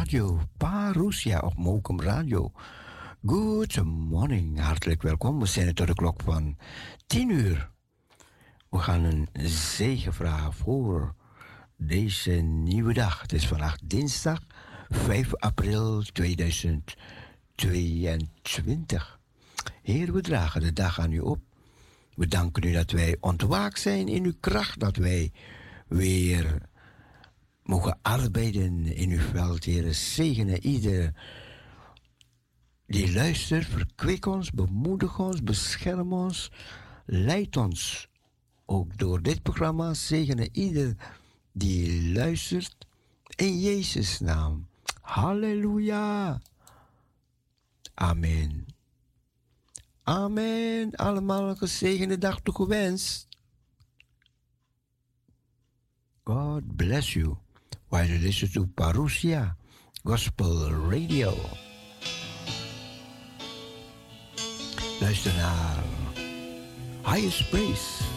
Radio Parousia op Mokum Radio. Good morning, hartelijk welkom. We zijn tot de klok van 10 uur. We gaan een zegen vragen voor deze nieuwe dag. Het is vandaag dinsdag 5 april 2022. Heer, we dragen de dag aan u op. We danken u dat wij ontwaakt zijn in uw kracht, dat wij weer mogen arbeiden in uw veld, Heer. Zegenen ieder die luistert, verkwik ons, bemoedig ons, bescherm ons, leid ons. Ook door dit programma zegenen ieder die luistert in Jezus' naam. Halleluja. Amen. Amen. Allemaal een gezegende dag toegewenst. God bless you while you listen to Parousia Gospel Radio. Naar Highest Praise.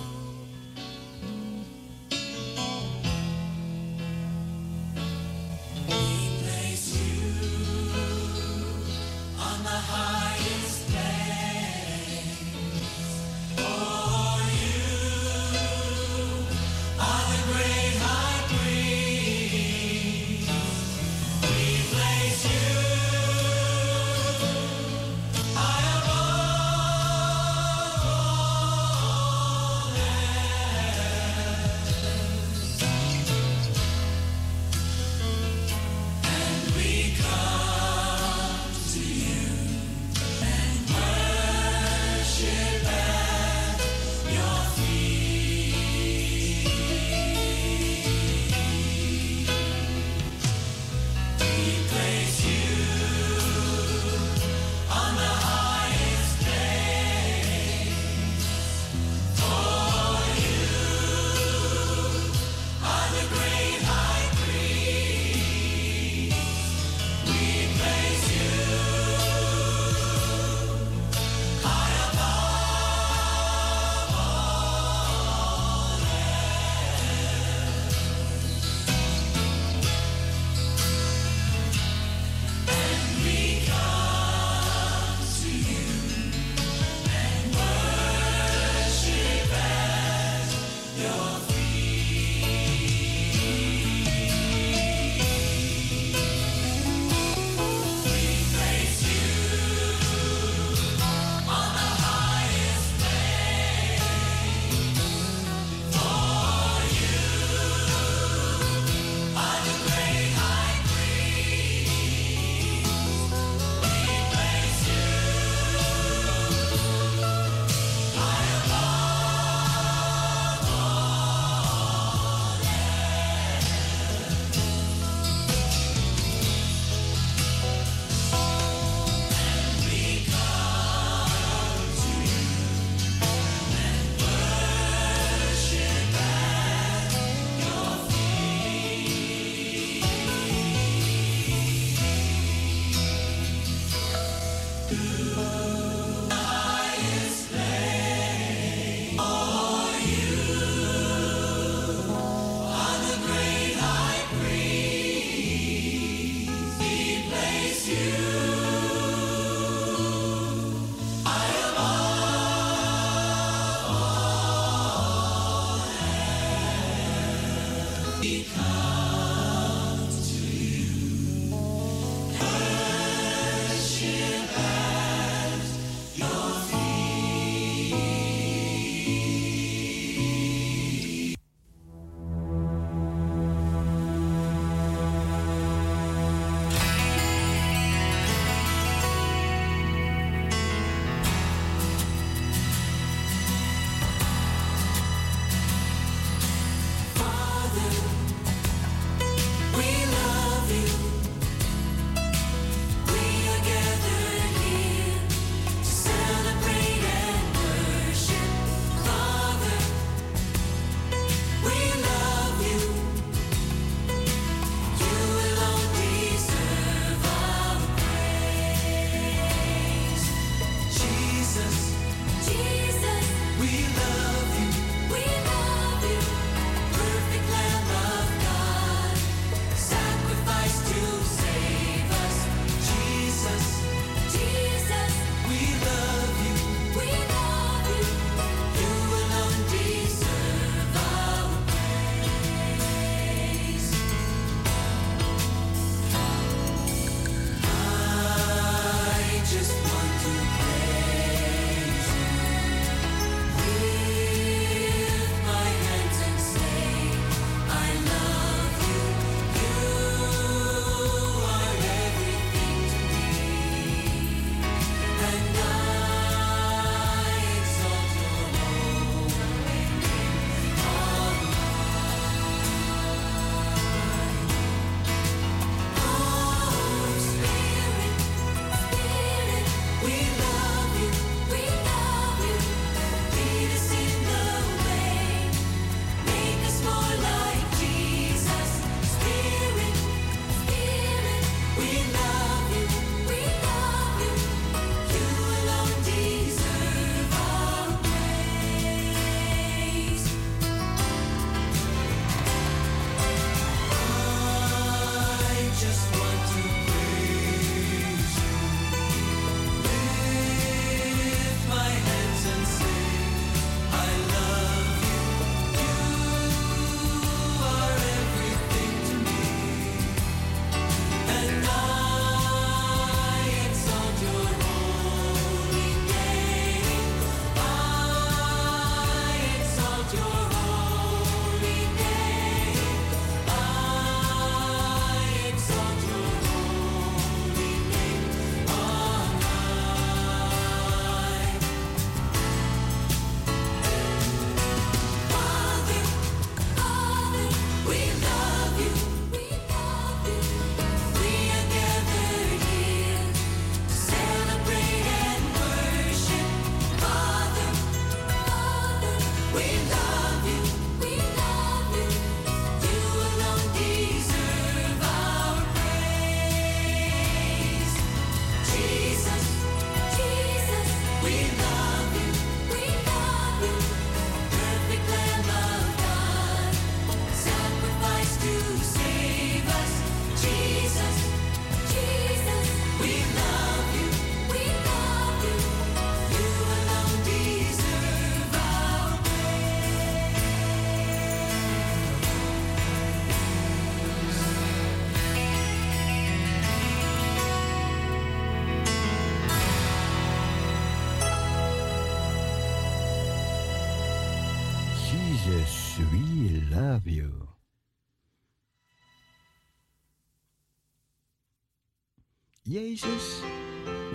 Jezus,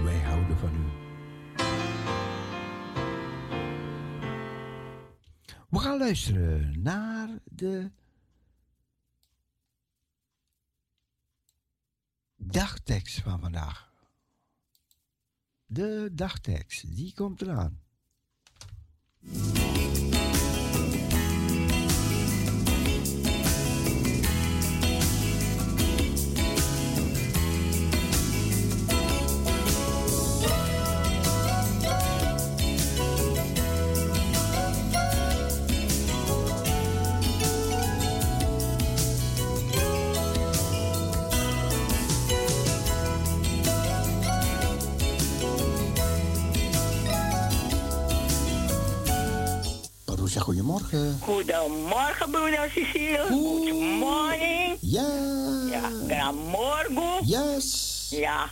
wij houden van u. We gaan luisteren naar de dagtekst van vandaag. De dagtekst, die komt eraan. Goedemorgen. Goedemorgen, broeder Cecile. Good morning. Ja. Ja, goedemorgen. Yes. Ja.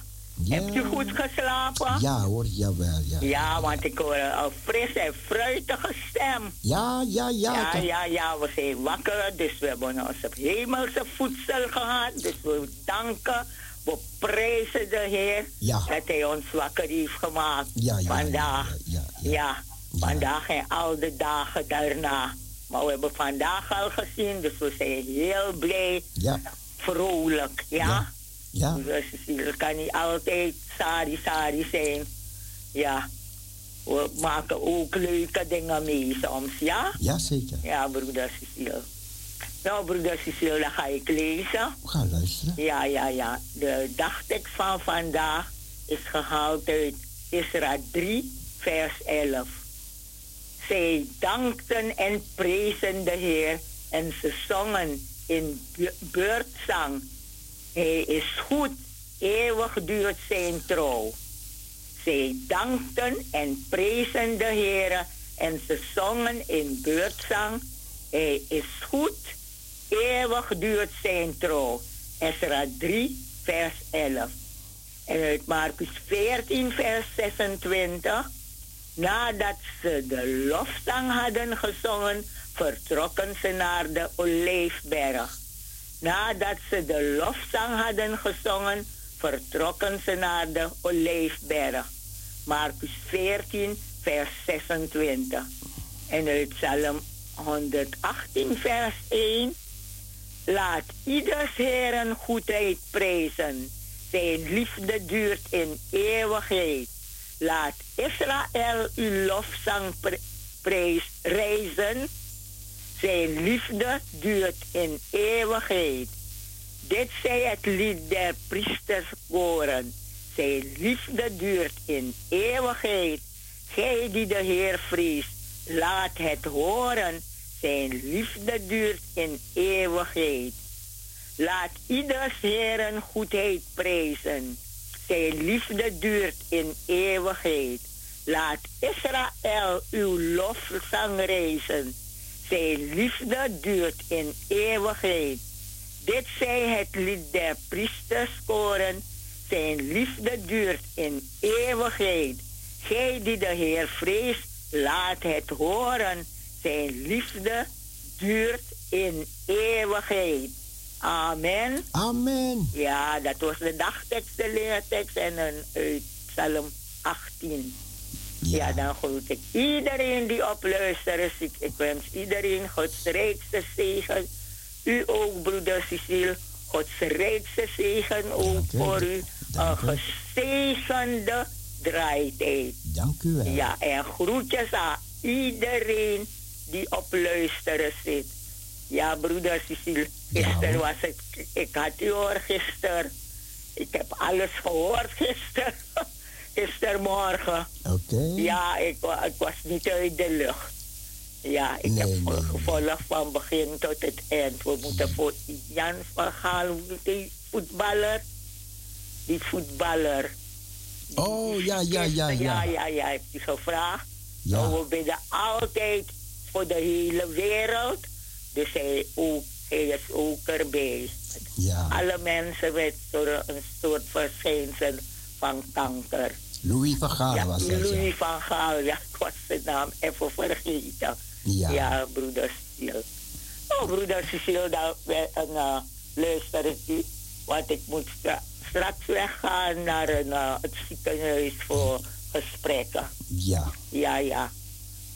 Hebt u goed geslapen? Ja hoor, jawel. Ja, ja want ik hoor een fris en fruitige stem. Ja, ja, ja. Ja, ja, ja, we zijn wakker, dus we hebben onze hemelse voedsel gehad. Dus we danken, we prijzen de Heer ja. dat Hij ons wakker heeft gemaakt ja, ja, vandaag. ja, ja. Ja. Vandaag en al de dagen daarna. Maar we hebben vandaag al gezien, dus we zijn heel blij. Ja. Vrolijk, ja? Ja. Dus het kan niet altijd sari-sari zijn. Ja. We maken ook leuke dingen mee soms, ja? Ja, zeker. Ja, broeder Cecile. Nou, broeder Cecile, dan ga ik lezen. We gaan luisteren. Ja, ja, ja. De dagtekst van vandaag is gehaald uit Isra 3, vers 11. Zij dankten en prezen de Heer en ze zongen in beurtzang. Hij is goed, eeuwig duurt zijn trouw. Zij dankten en prezen de Heer en ze zongen in beurtzang. Hij is goed, eeuwig duurt zijn trouw. Esra 3, vers 11. En uit Marcus 14, vers 26. Nadat ze de lofzang hadden gezongen, vertrokken ze naar de Olijfberg. Nadat ze de lofzang hadden gezongen, vertrokken ze naar de Olijfberg. Marcus 14, vers 26. En uit Psalm 118, vers 1. Laat ieders Heeren goedheid prijzen. Zijn liefde duurt in eeuwigheid. Laat Israël uw lofzang prijs reizen. Zijn liefde duurt in eeuwigheid. Dit zei het lied der priesters koren. Zijn liefde duurt in eeuwigheid. Gij die de Heer vreest, laat het horen. Zijn liefde duurt in eeuwigheid. Laat ieders Heeren goedheid prijzen. Zijn liefde duurt in eeuwigheid. Laat Israël uw lofzang reizen. Zijn liefde duurt in eeuwigheid. Dit zei het lied der priesters koren. Zijn liefde duurt in eeuwigheid. Gij die de Heer vreest, laat het horen. Zijn liefde duurt in eeuwigheid. Amen. Amen. Ja, dat was de dagtekst, de leertekst en een uit Psalm 18. Ja. dan groet ik iedereen die op luistert. Ik, ik wens iedereen Gods rijkste zegen. U ook, broeder Cecile. Gods rijkste zegen ook voor u. Een gezegende draaitijd. Dank u wel. Ja, en groetjes aan iedereen die op luisteren zit. Ja, broeder Cecile. Gisteren was het. Ik had u hoor gisteren. Ik heb alles gehoord gisteren. Gistermorgen. Oké. Ja, ik, ik, was niet uit de lucht. Ja, ik heb nee, gevolgd van begin tot het eind. We moeten voor Jan van Gaal, die voetballer. Die voetballer. oh, ja, ja, ja, ja. Ja, ja, ja, heeft u gevraagd. Ja. Nou, we bidden altijd voor de hele wereld. Dus hij, ook, hij is ook erbij. Ja. Alle mensen met een soort verschijnsel van kanker. Louis van Gaal ja, was dat. Louis van Gaal, ja, ik was zijn naam even vergeten. Ja, ja broeder Cecile. Oh, broeder Cecile, dan een uh, luister Want ik moet straks weggaan naar een, uh, het ziekenhuis voor gesprekken. Ja. Ja, ja.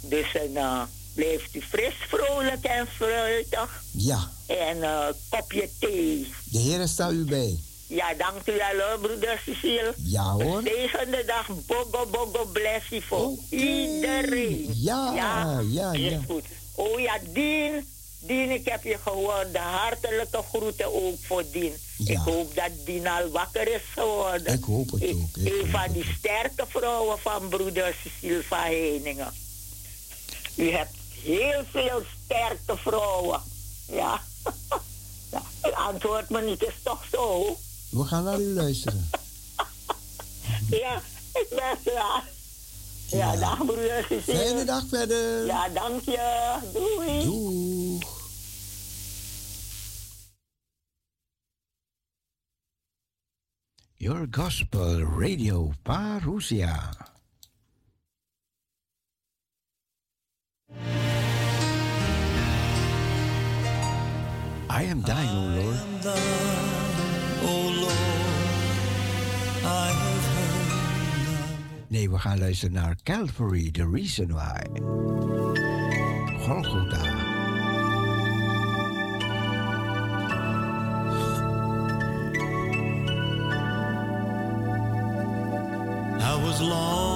Dus een, uh, blijft u fris, vrolijk en fruitig. Ja. En een kopje thee. De Heer staat u bij. Ja, dank u wel broeder Cecile. Ja hoor. Zegende dag, bogo bogo blessie voor iedereen. Ja, ja, ja. ja. goed. Oh ja, Dien, Dien, ik heb je gehoord. De hartelijke groeten ook voor Dien. Ik hoop dat Dien al wakker is geworden. Ik hoop het ook. Ik een van die sterke vrouwen van broeder Cecile van Heiningen. U hebt heel veel sterke vrouwen. Ja. ja. Antwoord me niet, is toch zo? We gaan naar u luisteren. ja, ik ben klaar. Ja, ja, dag broer. Fijne dag verder. Ja, dank je. Doei. Doeg. Your Gospel Radio Parousia. I am dying, O Lord. Nee, we gaan luisteren naar Calvary, The Reason Why. Golgotha. I was lost,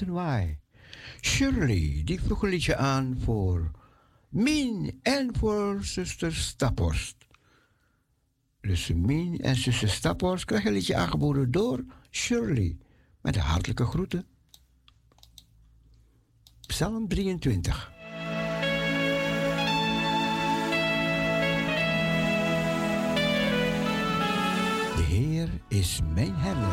Why. Shirley, die vroeg een liedje aan voor Min en voor zuster Staphorst. Dus Min en zuster Staphorst krijgen een liedje aangeboden door Shirley. Met hartelijke groeten. Psalm 23. De Heer is mijn herder.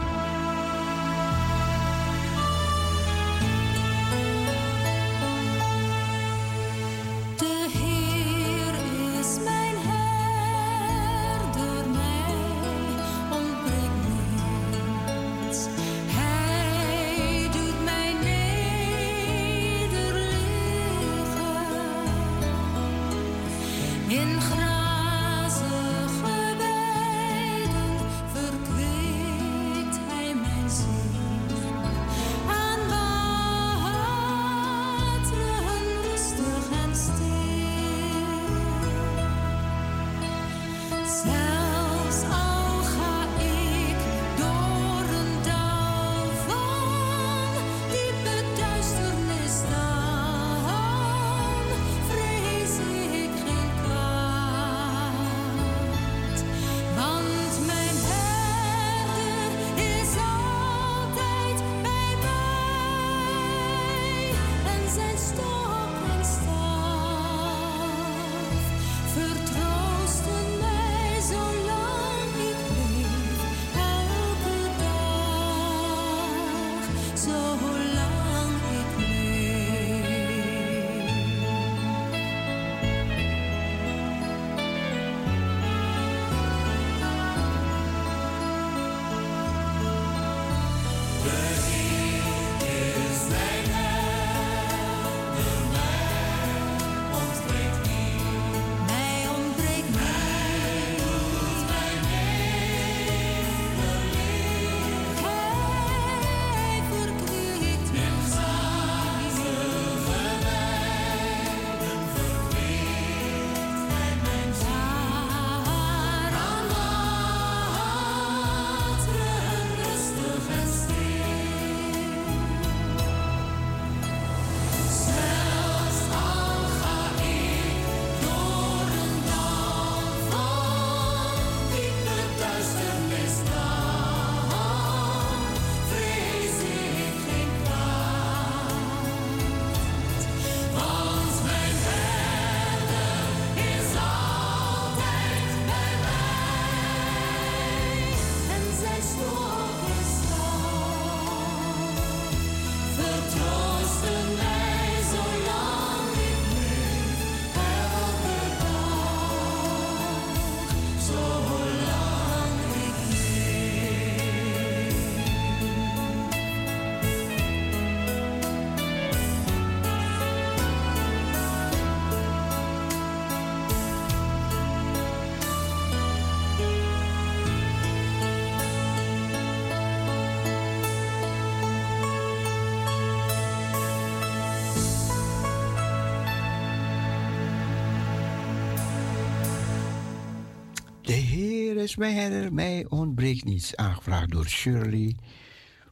Is mijn herder, mij ontbreekt niets. Aangevraagd door Shirley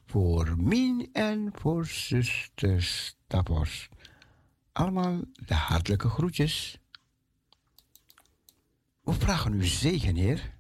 voor Mien en voor zuster Stapos. Allemaal de hartelijke groetjes. We vragen u zegen, Heer.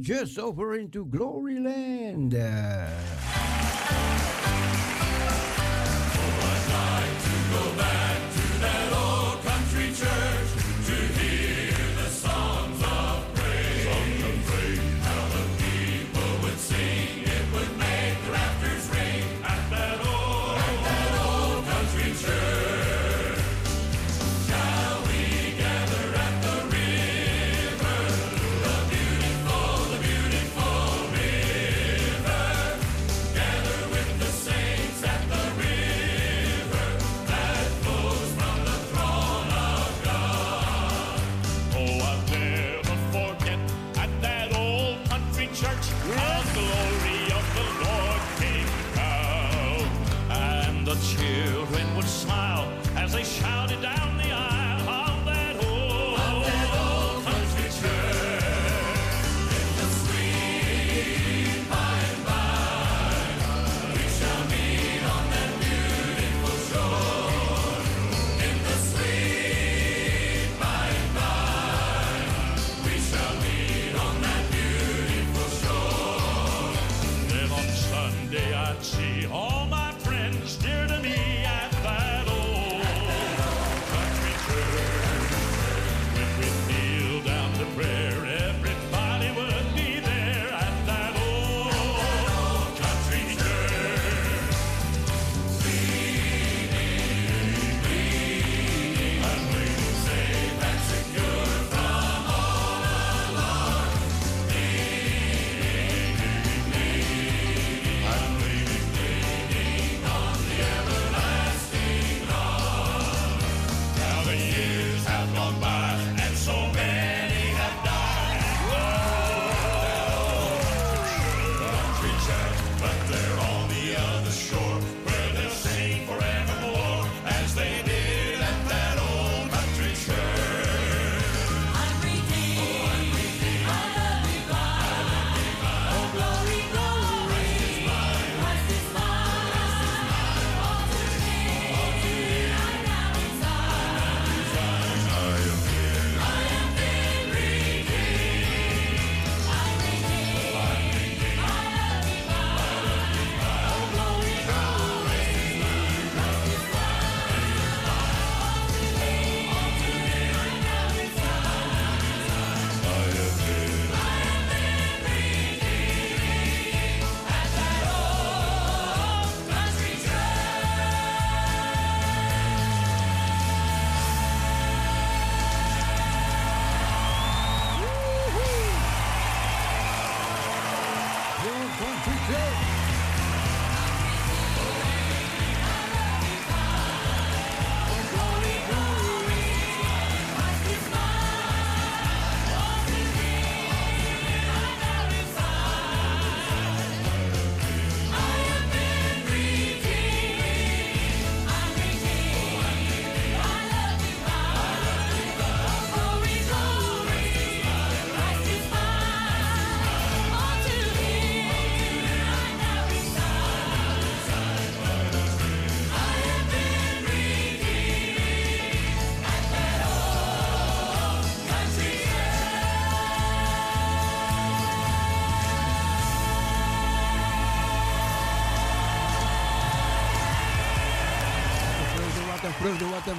Just over into Glory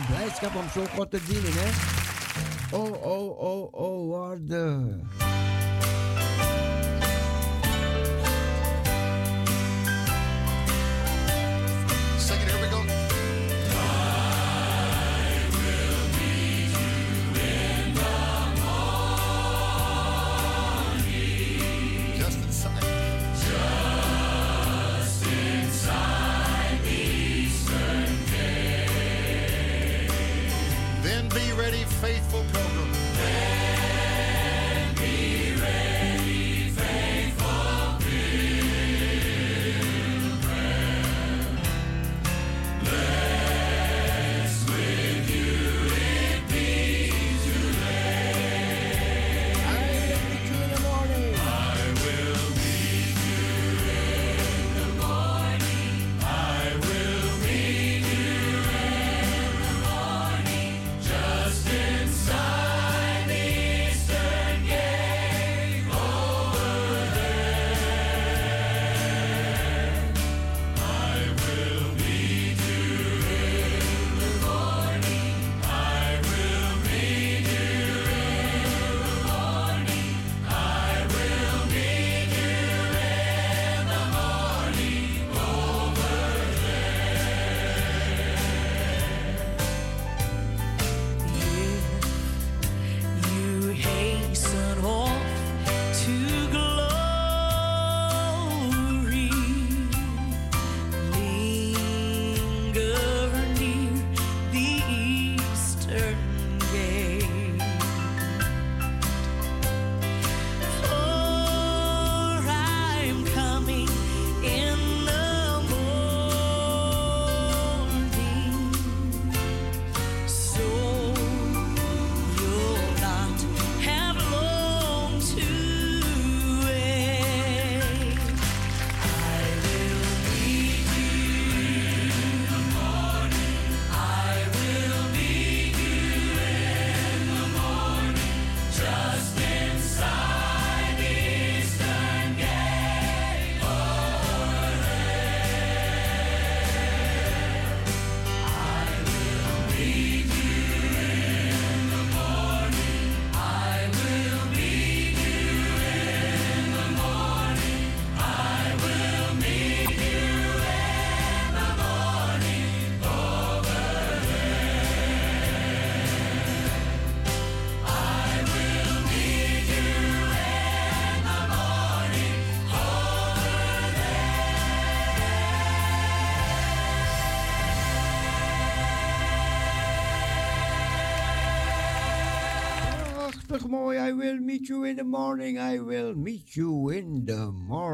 blijdschap om zo God te dienen, hè? Oh, oh, oh, oh, waarde. Mooi. I will meet you in the morning. I will meet you in the morning.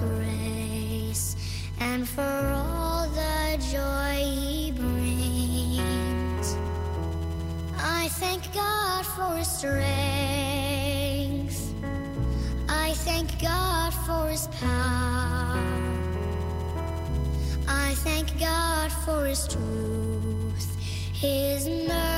Grace and for all the joy He brings. I thank God for His strength. I thank God for His power. I thank God for His truth. His mercy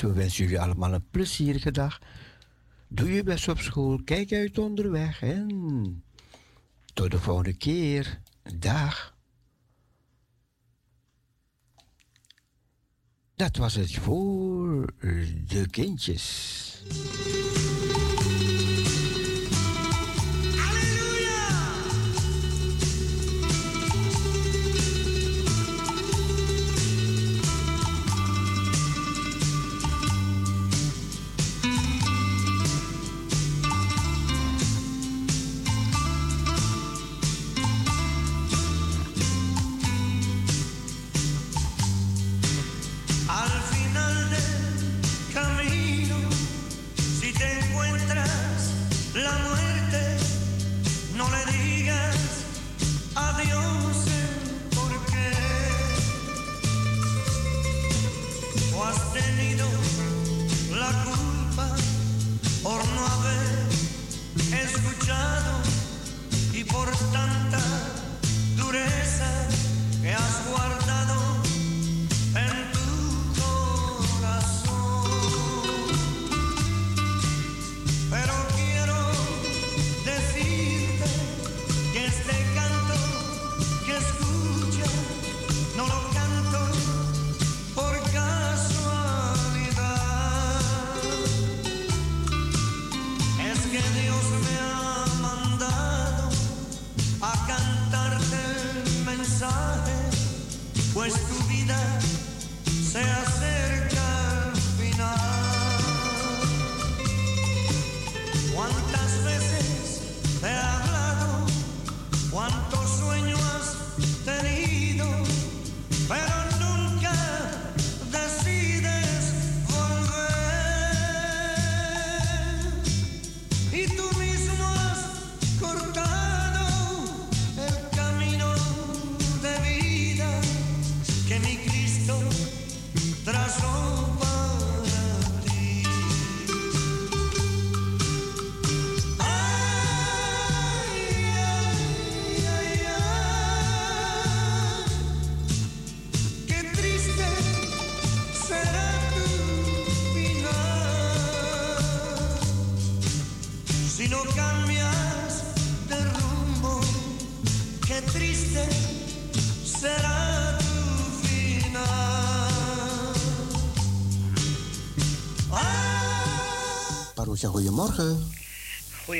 We wensen jullie allemaal een plezierige dag. Doe je best op school. Kijk uit onderweg. En tot de volgende keer. Dag. Dat was het voor de kindjes.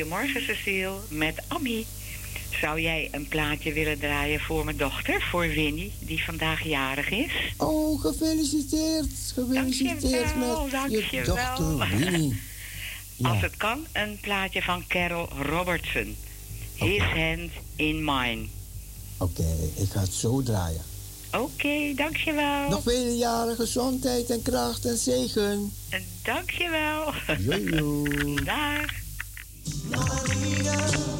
Goedemorgen, Cecile. Met Ammi. Zou jij een plaatje willen draaien voor mijn dochter, voor Winnie, die vandaag jarig is? Oh, gefeliciteerd. Gefeliciteerd met je dochter Winnie. Als het kan, een plaatje van Carol Robertson. His hand in mine. Oké, ik ga het zo draaien. Oké, dankjewel. Nog vele jaren gezondheid en kracht en zegen. Dankjewel. Jojo. Dag. love.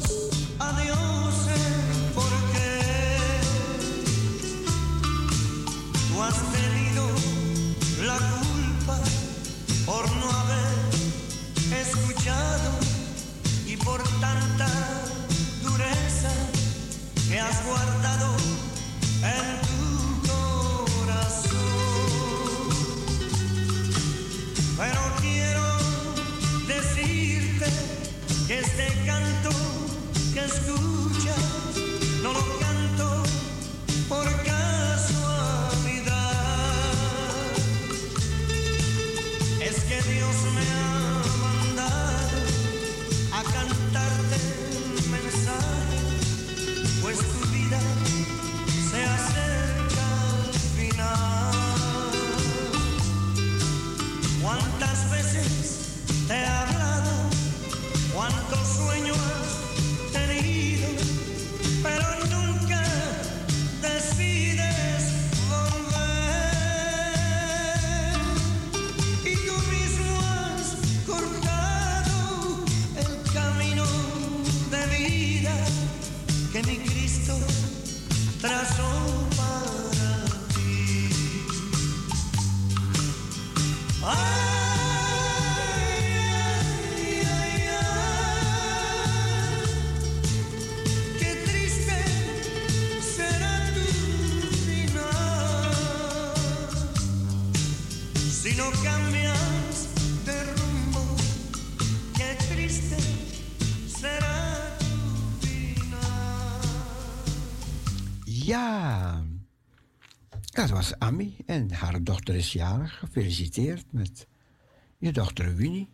Ami en haar dochter is jarig. Gefeliciteerd met je dochter Winnie.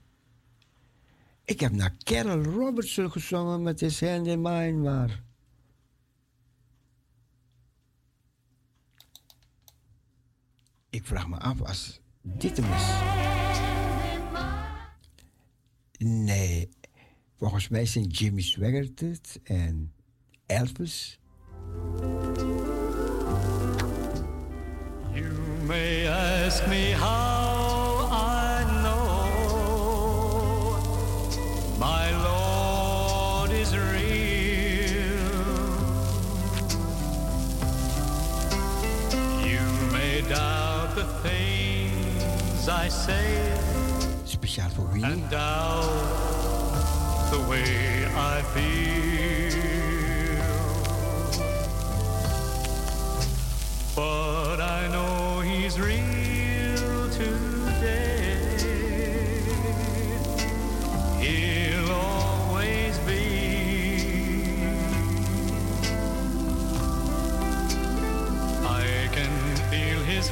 Ik heb naar Carol Robertson gezongen met His Hand in Mine, maar... Ik vraag me af als dit hem is. Nee, volgens mij zijn Jimmy Swaggart en Elvis. May ask me how I know my Lord is real. You may doubt the things I say Speciaal voor Winnie. and doubt the way I feel.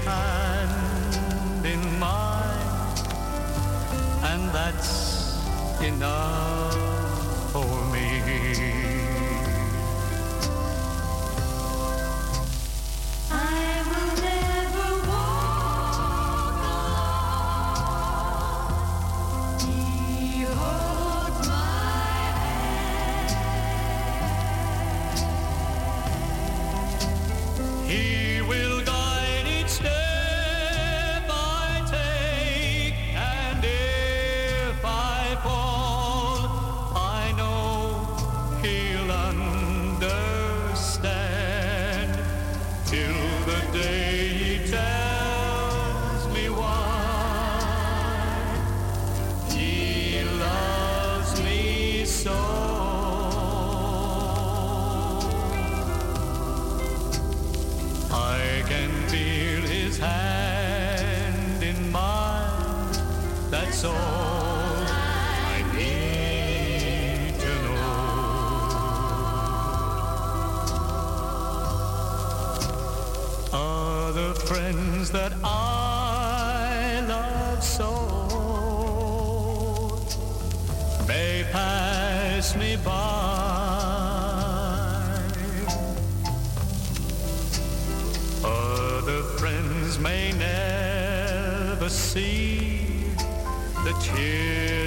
Hand in mine, and that's enough see the teardrops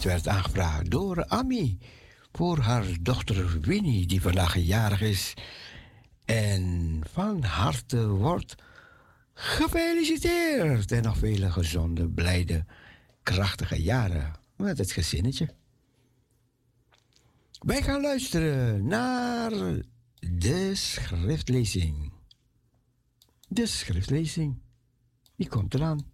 Dat werd aangevraagd door Ami. Voor haar dochter Winnie, die vandaag jarig is. En van harte wordt gefeliciteerd. En nog vele gezonde, blijde, krachtige jaren met het gezinnetje. Wij gaan luisteren naar de schriftlezing. De schriftlezing. Die komt eraan.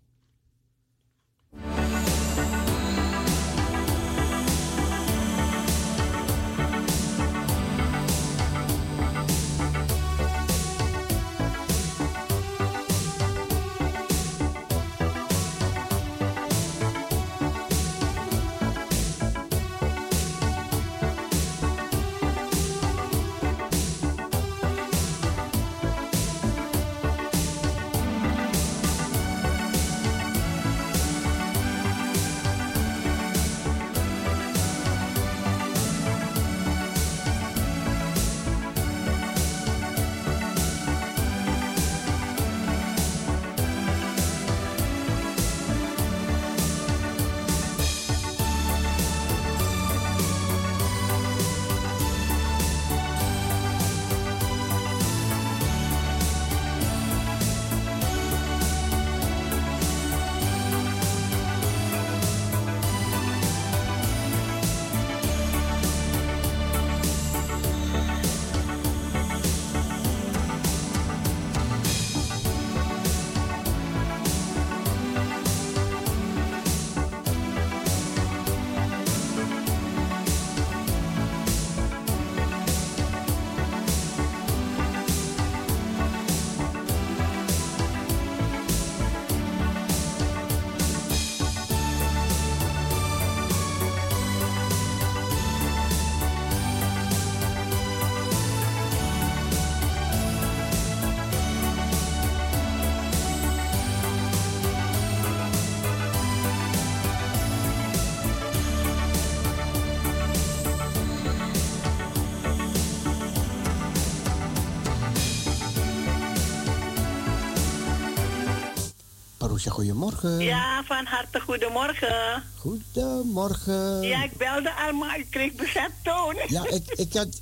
Goedemorgen. Ja, van harte goedemorgen. Goedemorgen. Ja, ik belde al, maar ik kreeg bezet toon. Ja, ik, ik, had,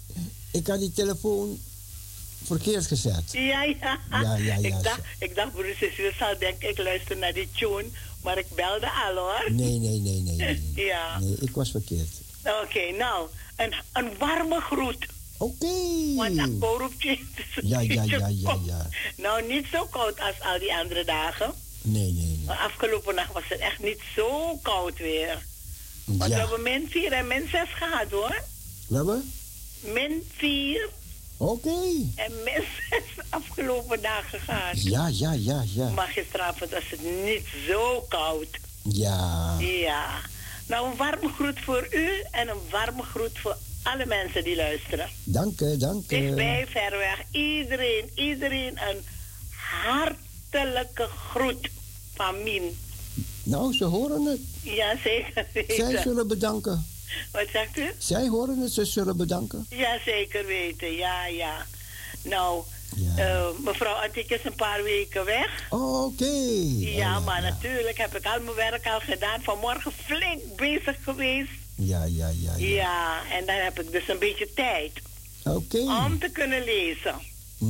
ik had die telefoon verkeerd gezet. Ja, ja. Ja, ja, ja. Ik dacht, ik dacht broer Cecile zal denken, ik luister naar die tune. Maar ik belde al hoor. Nee, nee, nee, nee. Ja. Nee, ik was verkeerd. Oké, nou, een, een warme groet. Oké. Want dat Ja, ja, ja, ja, ja. Nou, niet zo koud als al die andere dagen. Nee, nee, Maar afgelopen nacht was het echt niet zo koud weer. Want we hebben min 4 en min 6 gehad hoor. We hebben? Min 4 Oké. en min 6 afgelopen dagen gehad. Ja, ja, ja, ja. Maar gisteravond was het niet zo koud. Ja. Ja. Nou, een warme groet voor u en een warme groet voor alle mensen die luisteren. Dank u, dank u. Dichtbij, ver weg. Iedereen, iedereen een hartelijke groet van Mien. Nou, ze horen het. Ja, zeker weten. Zij zullen bedanken. Wat zegt u? Zij horen het, ze zullen bedanken. Ja, zeker weten. Ja, ja. Nou, Ja. eh, mevrouw Attik is een paar weken weg. Oké. Ja, maar natuurlijk heb ik al mijn werk al gedaan. Vanmorgen flink bezig geweest. Ja, ja, ja. ja. Ja, en dan heb ik dus een beetje tijd Oké. om te kunnen lezen.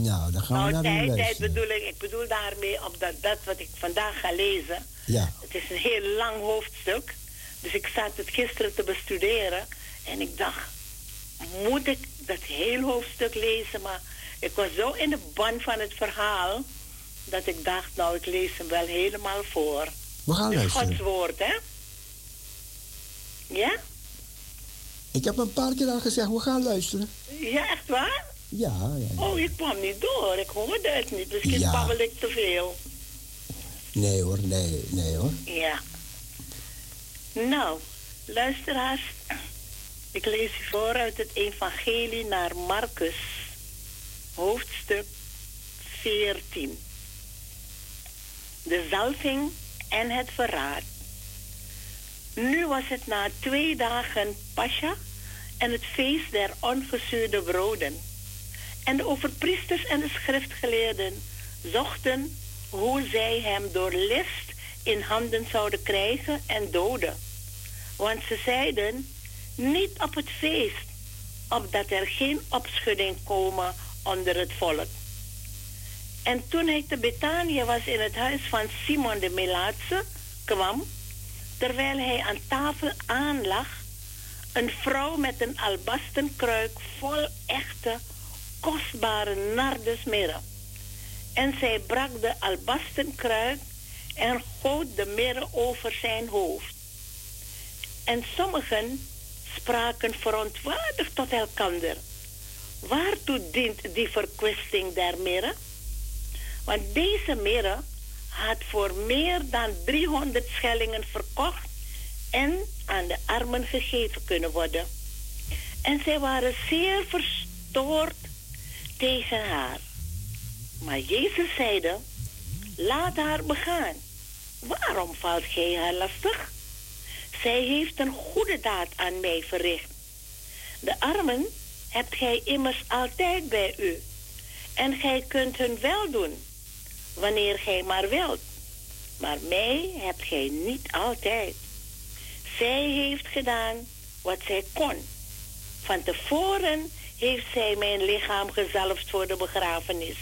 Nou, dan gaan we Nou, naar tijd, tijd luisteren. bedoel ik, ik bedoel daarmee op dat, dat wat ik vandaag ga lezen. Ja. Het is een heel lang hoofdstuk. Dus ik zat het gisteren te bestuderen. En ik dacht, moet ik dat heel hoofdstuk lezen? Maar ik was zo in de ban van het verhaal. Dat ik dacht, nou ik lees hem wel helemaal voor. We gaan Het is Gods woord, hè? Ja? Ik heb een paar keer al gezegd, we gaan luisteren. Ja, echt waar? Ja, ja. Oh, ik kwam niet door. Ik hoorde het niet. Misschien Ja. babbel ik te veel. Nee hoor, nee, nee hoor. Ja. Nou, luisteraars. Ik lees u voor uit het Evangelie naar Marcus, hoofdstuk 14. De zalving en het verraad. Nu was het na twee dagen Pascha en het feest der ongezuurde broden. En de overpriesters en de schriftgeleerden zochten hoe zij hem door list in handen zouden krijgen en doden. Want ze zeiden, niet op het feest, opdat er geen opschudding komen onder het volk. En toen hij te Betanië was in het huis van Simon de Melaatse, kwam, terwijl hij aan tafel aanlag, een vrouw met een albasten kruik vol echte, kostbare nardusmirre. En zij brak de albasten kruik en goot de mirre over zijn hoofd. En sommigen spraken verontwaardigd tot elkander. Waartoe dient die verkwisting der mirre? Want deze mirre had voor meer dan 300 schellingen verkocht en aan de armen gegeven kunnen worden. En zij waren zeer verstoord tegen haar. Maar Jezus zeide, laat haar begaan. Waarom valt gij haar lastig? Zij heeft een goede daad aan mij verricht. De armen hebt gij immers altijd bij u. En gij kunt hun wel doen, wanneer gij maar wilt. Maar mij hebt gij niet altijd. Zij heeft gedaan wat zij kon. Van tevoren heeft zij mijn lichaam gezalfd voor de begrafenis.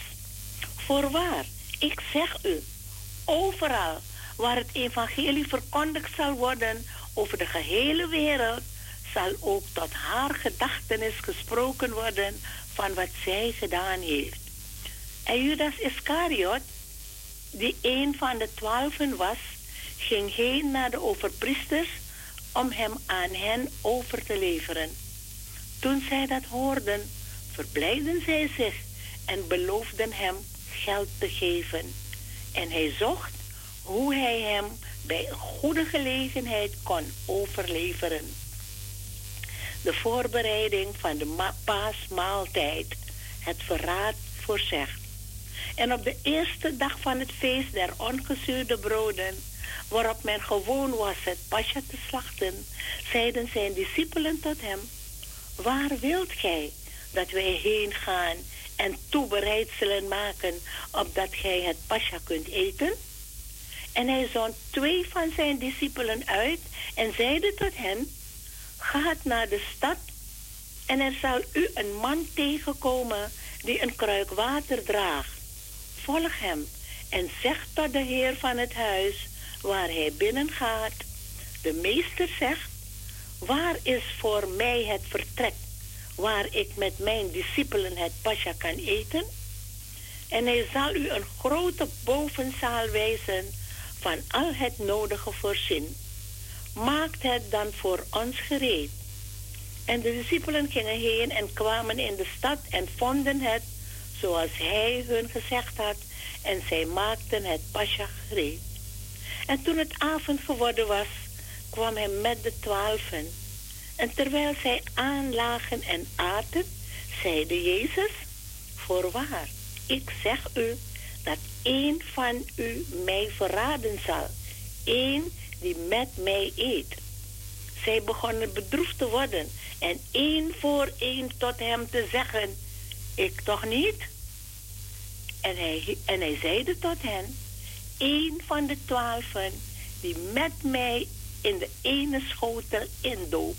Voorwaar, ik zeg u, overal waar het evangelie verkondigd zal worden over de gehele wereld, zal ook tot haar gedachtenis gesproken worden van wat zij gedaan heeft. En Judas Iscariot, die een van de twaalfen was, ging heen naar de overpriesters om hem aan hen over te leveren. Toen zij dat hoorden, verblijden zij zich en beloofden hem geld te geven. En hij zocht hoe hij hem bij een goede gelegenheid kon overleveren. De voorbereiding van de ma- paasmaaltijd, het verraad voorzegt. En op de eerste dag van het feest der ongezuurde broden, waarop men gewoon was het pascha te slachten, zeiden zijn discipelen tot hem, Waar wilt gij dat wij heen gaan en toebereidselen maken, opdat gij het pascha kunt eten? En hij zond twee van zijn discipelen uit en zeide tot hen, Gaat naar de stad en er zal u een man tegenkomen die een kruik water draagt. Volg hem en zeg tot de heer van het huis waar hij binnengaat. De meester zegt, waar is voor mij het vertrek waar ik met mijn discipelen het pascha kan eten? En hij zal u een grote bovenzaal wijzen van al het nodige voorzien. Maakt het dan voor ons gereed. En de discipelen gingen heen en kwamen in de stad en vonden het zoals hij hun gezegd had. En zij maakten het pascha gereed. En toen het avond geworden was, kwam hij met de twaalfen. En terwijl zij aanlagen en aten, zeide Jezus, voorwaar, ik zeg u dat één van u mij verraden zal. Eén die met mij eet. Zij begonnen bedroefd te worden en één voor één tot hem te zeggen, ik toch niet? En hij, en hij zeide tot hen, één van de twaalfen die met mij in de ene schotel indoopt.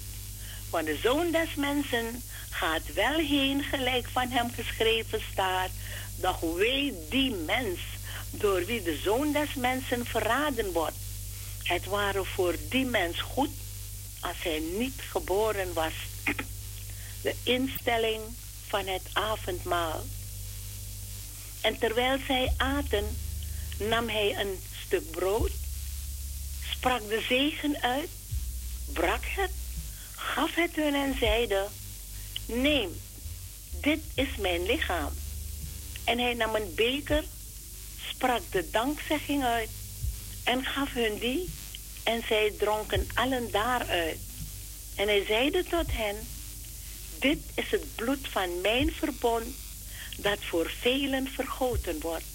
Want de zoon des mensen gaat wel heen gelijk van hem geschreven staat. Doch weet die mens door wie de zoon des mensen verraden wordt. Het waren voor die mens goed als hij niet geboren was. De instelling van het avondmaal. En terwijl zij aten, nam hij een stuk brood, sprak de zegen uit, brak het, gaf het hun en zeide: Neem, dit is mijn lichaam. En hij nam een beker, sprak de dankzegging uit en gaf hun die, en zij dronken allen daaruit. En hij zeide tot hen: Dit is het bloed van mijn verbond, dat voor velen vergoten wordt.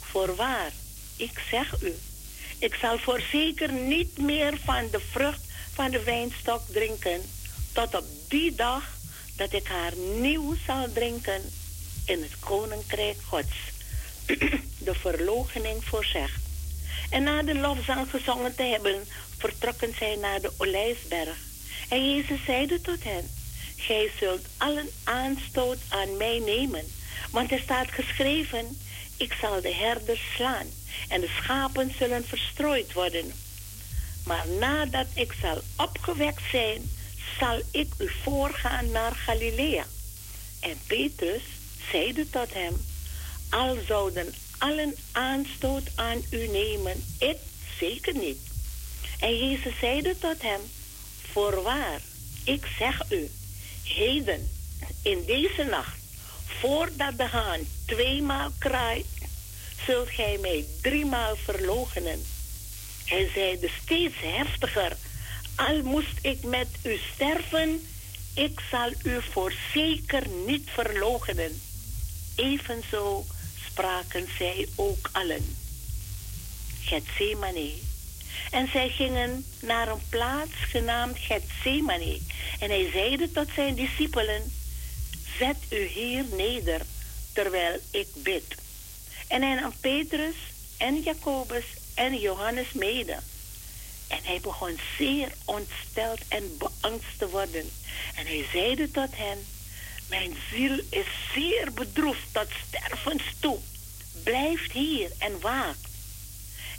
Voorwaar, ik zeg u, ik zal voorzeker niet meer van de vrucht van de wijnstok drinken, tot op die dag dat ik haar nieuw zal drinken in het koninkrijk Gods. de verloochening voorzegt. En na de lofzang gezongen te hebben, vertrokken zij naar de Olijfberg. En Jezus zeide tot hen, Gij zult allen aanstoot aan mij nemen, want er staat geschreven, ik zal de herders slaan en de schapen zullen verstrooid worden. Maar nadat ik zal opgewekt zijn, zal ik u voorgaan naar Galilea. En Petrus zeide tot hem, al zouden allen aanstoot aan u nemen, ik zeker niet. En Jezus zeide tot hem, voorwaar, ik zeg u, heden, in deze nacht, voordat de haan tweemaal kraait, zult gij mij driemaal verloochenen. Hij zeide steeds heftiger, al moest ik met u sterven, ik zal u voorzeker niet verloochenen. Evenzo spraken zij ook allen. Gethsemane. En zij gingen naar een plaats genaamd Gethsemane. En hij zeide tot zijn discipelen, zet u hier neder, terwijl ik bid. En hij nam Petrus en Jacobus en Johannes mede. En hij begon zeer ontsteld en beangst te worden. En hij zeide tot hen, mijn ziel is zeer bedroefd tot stervens toe. Blijft hier en waakt.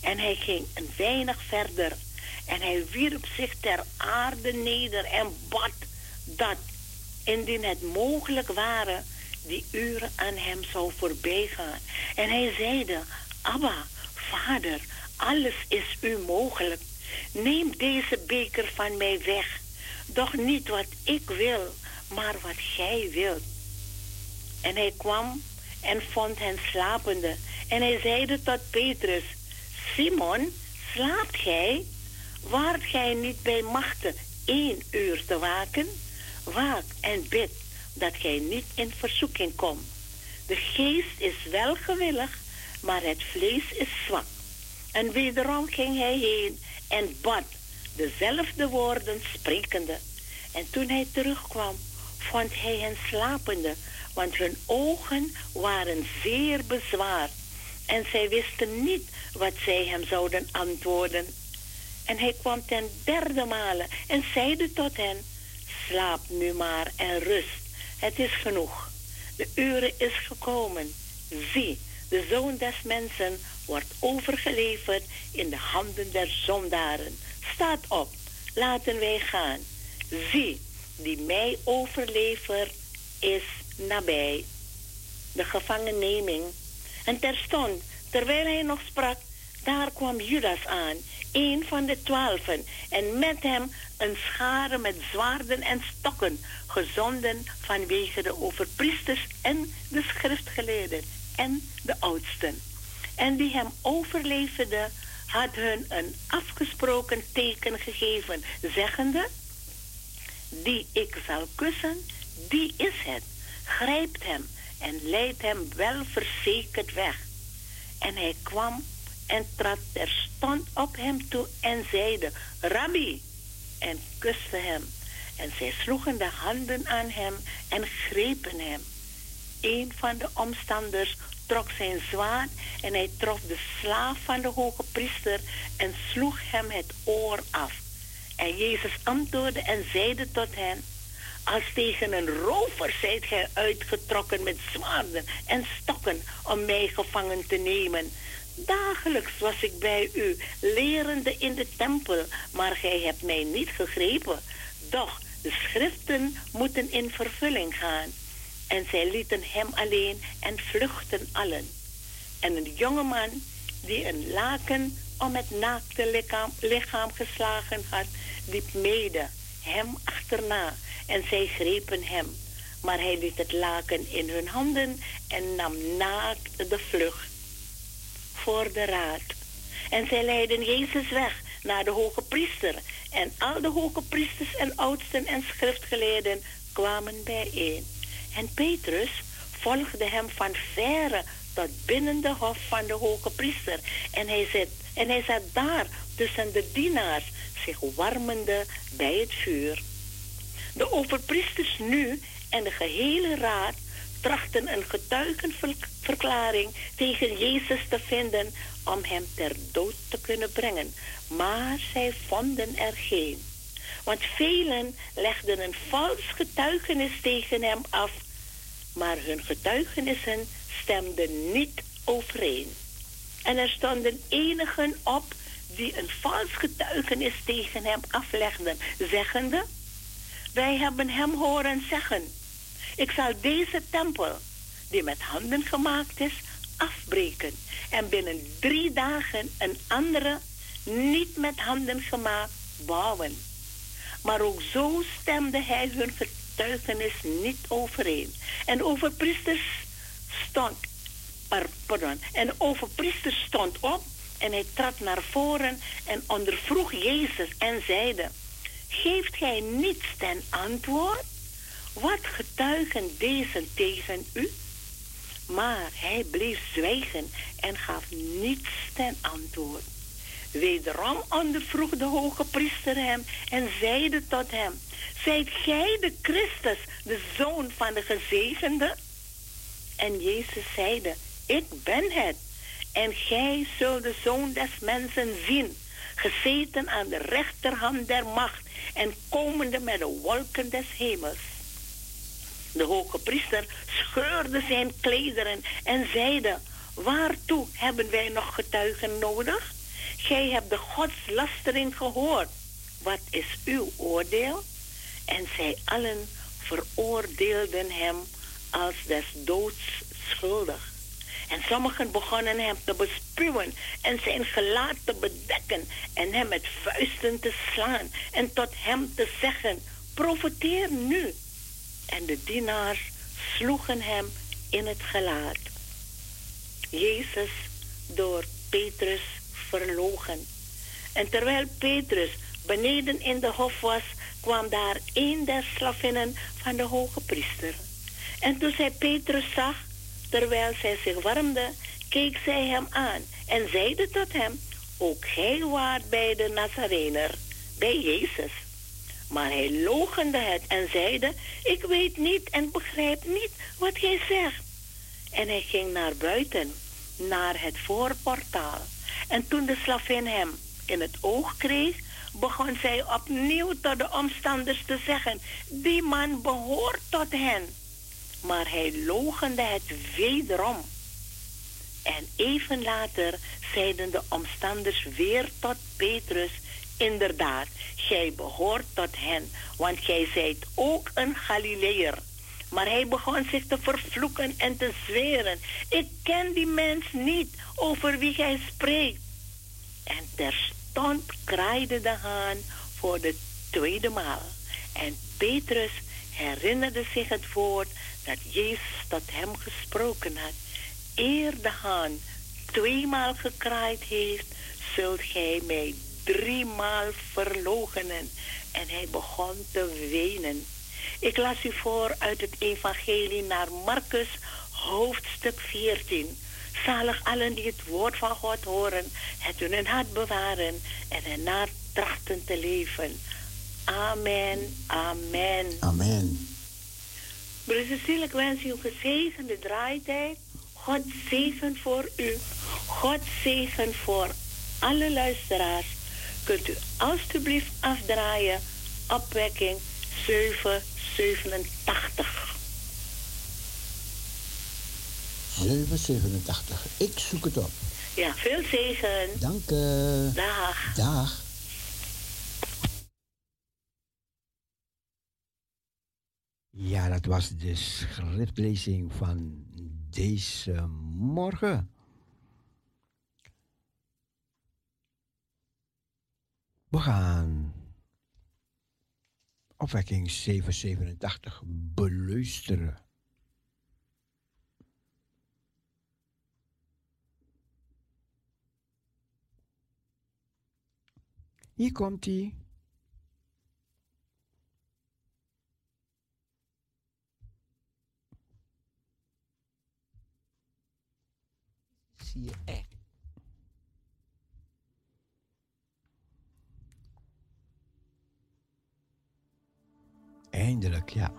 En hij ging een weinig verder. En hij wierp zich ter aarde neder en bad dat, indien het mogelijk ware, die uren aan hem zou voorbijgaan. En hij zeide, Abba, vader, alles is u mogelijk. Neem deze beker van mij weg. Doch niet wat ik wil, maar wat gij wilt. En hij kwam en vond hen slapende. En hij zeide tot Petrus, Simon, slaapt gij? Waart gij niet bij machten één uur te waken? Waak en bid dat gij niet in verzoeking komt. De geest is wel gewillig, maar het vlees is zwak. En wederom ging hij heen en bad, dezelfde woorden sprekende. En toen hij terugkwam, vond hij hen slapende, want hun ogen waren zeer bezwaard. En zij wisten niet wat zij hem zouden antwoorden. En hij kwam ten derde male en zeide tot hen, slaap nu maar en rust. Het is genoeg. De uren is gekomen. Zie, de zoon des mensen wordt overgeleverd in de handen der zondaren. Staat op, laten wij gaan. zie, die mij overlevert, is nabij. De gevangenneming. En terstond, terwijl hij nog sprak, daar kwam Judas aan, een van de twaalfen, en met hem een schare met zwaarden en stokken, gezonden vanwege de overpriesters en de schriftgeleerden en de oudsten. En die hem overleverden, had hun een afgesproken teken gegeven, zeggende, die ik zal kussen, die is het. Grijpt hem en leidt hem wel verzekerd weg. En hij kwam en trad terstond op hem toe en zeide, Rabbi, en kuste hem. En zij sloegen de handen aan hem en grepen hem. Een van de omstanders trok zijn zwaard en hij trof de slaaf van de hoge priester en sloeg hem het oor af. En Jezus antwoordde en zeide tot hen, als tegen een rover zijt gij uitgetrokken met zwaarden en stokken om mij gevangen te nemen. Dagelijks was ik bij u, lerende in de tempel, maar gij hebt mij niet gegrepen. Doch de schriften moeten in vervulling gaan. En zij lieten hem alleen en vluchtten allen. En een jongeman die een laken om het naakte lichaam, lichaam geslagen had, liep mede hem achterna en zij grepen hem. Maar hij liet het laken in hun handen en nam naakt de vlucht voor de raad. En zij leidden Jezus weg naar de hoge priester. En al de hoge priesters en oudsten en schriftgeleerden kwamen bijeen. En Petrus volgde hem van verre tot binnen de hof van de hoge priester. En hij zat, en hij zat daar tussen de dienaars, zich warmende bij het vuur. De overpriesters nu en de gehele raad trachten een getuigenverklaring tegen Jezus te vinden om hem ter dood te kunnen brengen. Maar zij vonden er geen. Want velen legden een vals getuigenis tegen hem af, maar hun getuigenissen stemden niet overeen. En er stonden enigen op die een vals getuigenis tegen hem aflegden, zeggende: Wij hebben hem horen zeggen: Ik zal deze tempel, die met handen gemaakt is, afbreken en binnen drie dagen een andere, niet met handen gemaakt, bouwen. Maar ook zo stemde hij hun getuigenis niet overeen. En de overpriesters stond, par- pardon, en de overpriester stond op en hij trad naar voren en ondervroeg Jezus en zeide, geeft gij niets ten antwoord? Wat getuigen deze tegen u? Maar hij bleef zwijgen en gaf niets ten antwoord. Wederom ondervroeg de hoge priester hem en zeide tot hem, Zijt gij de Christus, de zoon van de gezegende? En Jezus zeide, ik ben het. En gij zult de zoon des mensen zien, gezeten aan de rechterhand der macht en komende met de wolken des hemels. De hoge priester scheurde zijn klederen en zeide, waartoe hebben wij nog getuigen nodig? Gij hebt de godslastering gehoord. Wat is uw oordeel? En zij allen veroordeelden hem als des doods schuldig. En sommigen begonnen hem te bespuwen en zijn gelaat te bedekken en hem met vuisten te slaan en tot hem te zeggen, profiteer nu. En de dienaars sloegen hem in het gelaat. Jezus door Petrus verlogen. En terwijl Petrus beneden in de hof was, kwam daar een der slavinnen van de hoge priester. En toen zij Petrus zag, terwijl zij zich warmde, keek zij hem aan en zeide tot hem, ook gij waart bij de Nazarener, bij Jezus. Maar hij logende het en zeide, ik weet niet en begrijp niet wat gij zegt. En hij ging naar buiten, naar het voorportaal. En toen de slavin hem in het oog kreeg, begon zij opnieuw tot de omstanders te zeggen, die man behoort tot hen. Maar hij logende het wederom. En even later zeiden de omstanders weer tot Petrus, inderdaad, gij behoort tot hen, want gij zijt ook een Galileër. Maar hij begon zich te vervloeken en te zweren. Ik ken die mens niet over wie gij spreekt. En terstond kraaide de haan voor de tweede maal. En Petrus herinnerde zich het woord dat Jezus tot hem gesproken had. Eer de haan tweemaal gekraaid heeft, zult gij mij driemaal verloochenen. En hij begon te wenen. Ik las u voor uit het evangelie naar Marcus, hoofdstuk 14. Zalig allen die het woord van God horen, het in hun hart bewaren en ernaar trachten te leven. Amen, amen. Amen. Broeder Cecile, ik wens u een gezegende draaitijd. God zegen voor u. God zegen voor alle luisteraars. Kunt u alstublieft afdraaien. Opwekking 787. 787. Ik zoek het op. Ja, veel zegen. Dank je. Dag. Dag. Ja, dat was de schriftlezing van deze morgen. We gaan opwekking 787 beluisteren. Hier komt hij. zie je echt. Eindelijk, ja.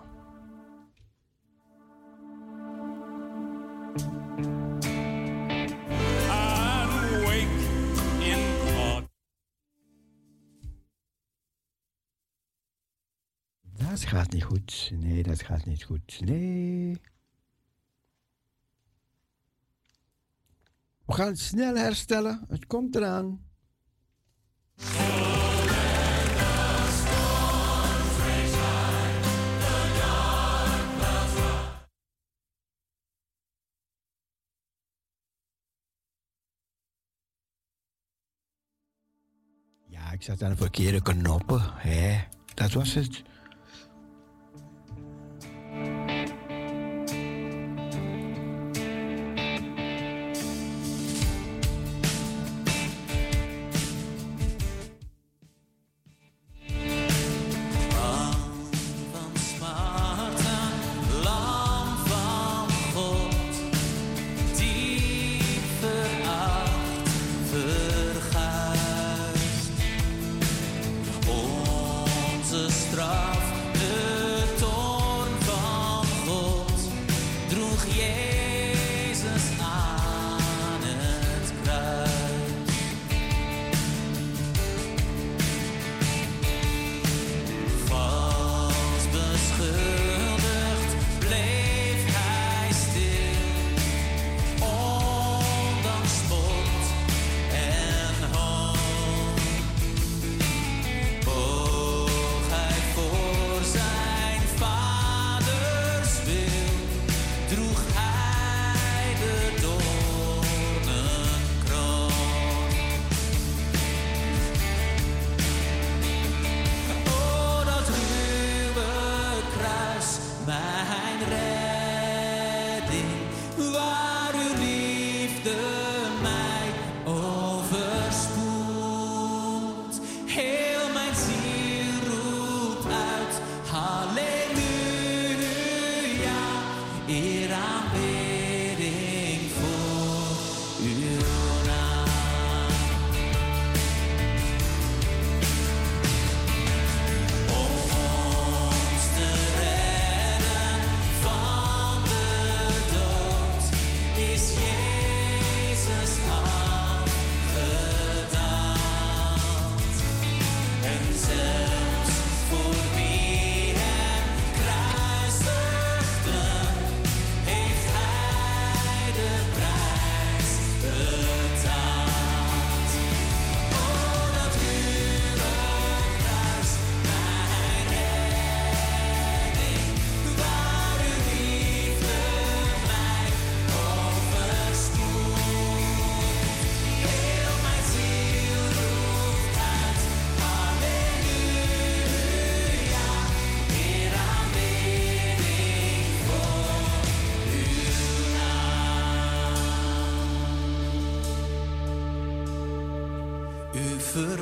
Dat gaat niet goed. Nee, dat gaat niet goed. Nee. We gaan het snel herstellen. Het komt eraan. Ik zat aan de verkeerde knoppen. Hè? Dat was er het.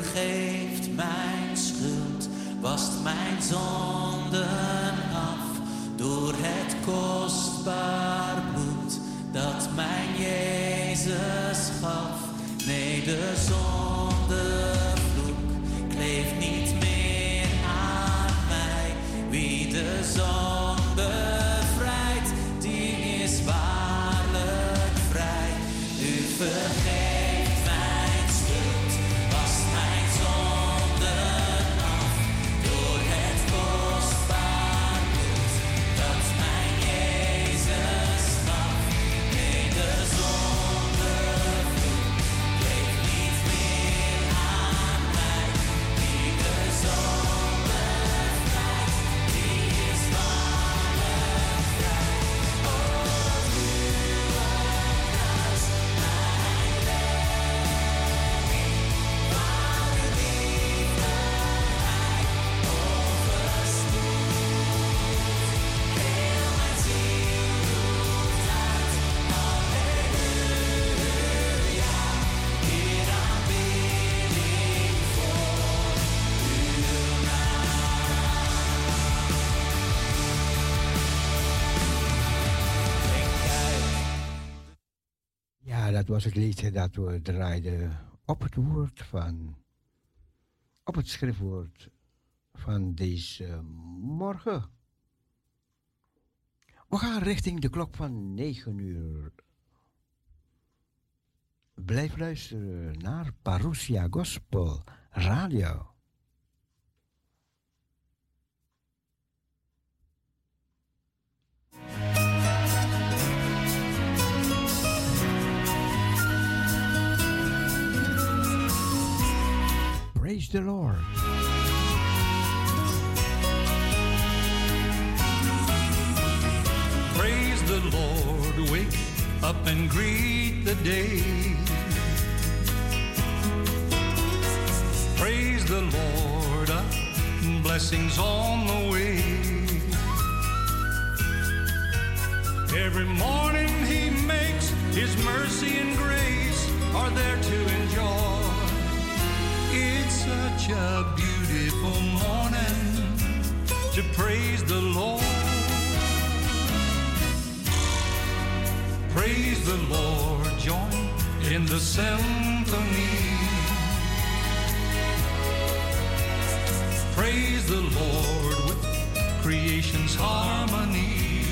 Vergeeft mijn schuld, wast mijn zonden af door het kostbaar bloed dat mijn Jezus gaf. Nee, de zondevloek Het liedje dat we draaiden op het woord van, op het schriftwoord van deze morgen. We gaan richting de klok van 9 uur. Blijf luisteren naar Parousia Gospel Radio. Praise the Lord. Praise the Lord, wake up and greet the day. Praise the Lord, uh, blessings on the way. Every morning he makes his mercy and grace are there to enjoy. It's such a beautiful morning to praise the Lord. Praise the Lord, join in the symphony. Praise the Lord with creation's harmony.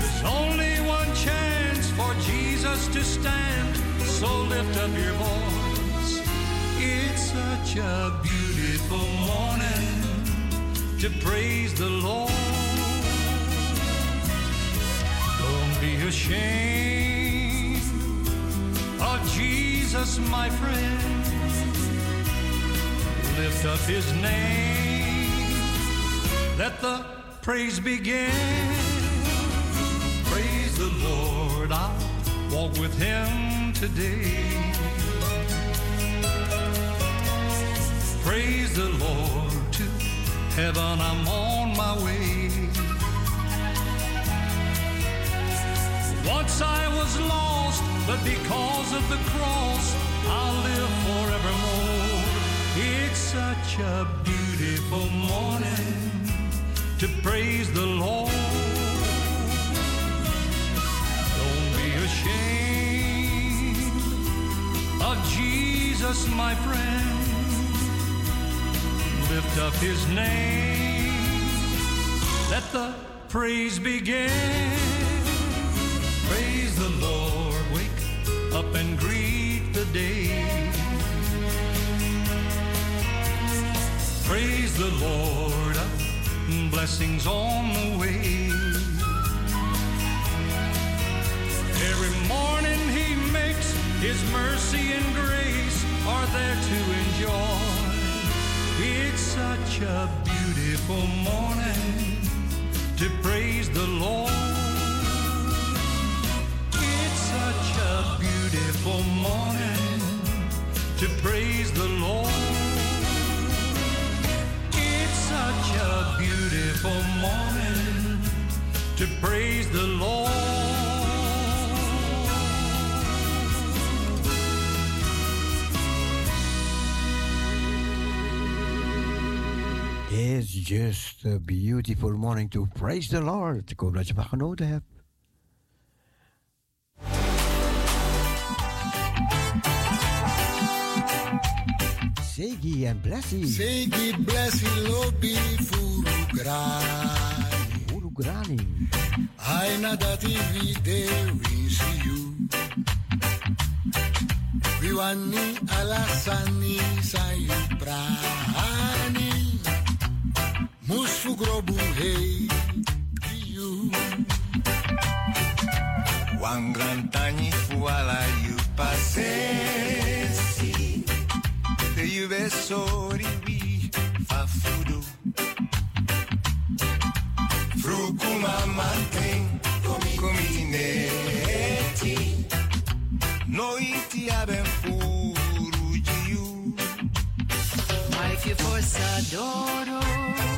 There's only one chance for Jesus to stand, so lift up your voice. It's such a beautiful morning to praise the Lord. Don't be ashamed of Jesus, my friend. Lift up his name. Let the praise begin. Praise the Lord. I'll walk with him today. Praise the Lord. To heaven I'm on my way. Once I was lost, but because of the cross, I'll live forevermore. It's such a beautiful morning to praise the Lord. Don't be ashamed of Jesus, my friend. Lift up his name. Let the praise begin. Praise the Lord, wake up and greet the day. Praise the Lord, blessings on the way. Every morning he his mercy and grace are there to enjoy. It's such a beautiful morning to praise the Lord. It's such a beautiful morning to praise the Lord. It's such a beautiful morning to praise the Lord. It's just a beautiful morning to praise the Lord. Ik hoop dat je maar genoten hebt. Segi en blessie. Segi blessie lopi furugrani. Furugrani. Aina dati vide winsiu. Viwani alasani sayu prani. Musu grobu hei you. Wangantani fuala you passesi. De juve sori vi fa fudu. Fruku manten comi comineti. Noi ti abbiamo furugiu. Mai che forza d'oro.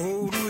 Oh.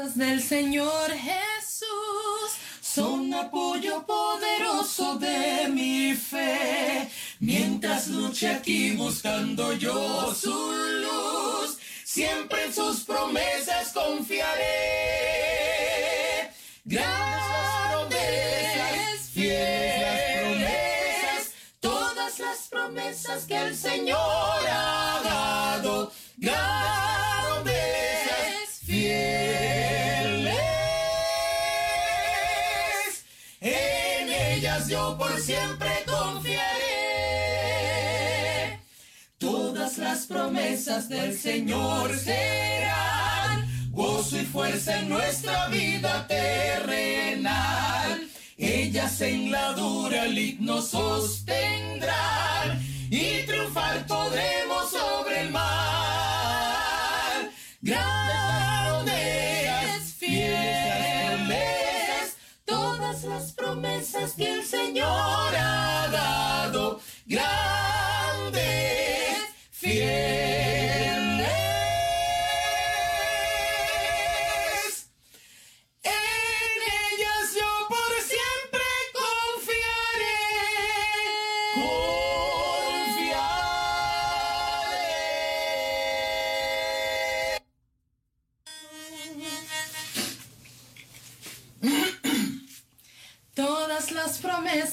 Promesas del Señor Jesús son apoyo poderoso de mi fe. Mientras luche aquí buscando yo su luz, siempre en sus promesas confiaré. Grandes, fieles, todas las promesas que el Señor ha dado. Grandes, por siempre confiaré. Todas las promesas del Señor serán gozo y fuerza en nuestra vida terrenal. Ellas en la dura lid nos sostendrán y triunfar podremos sobre el. Grandes, promesas que el Señor ha dado. Grandes,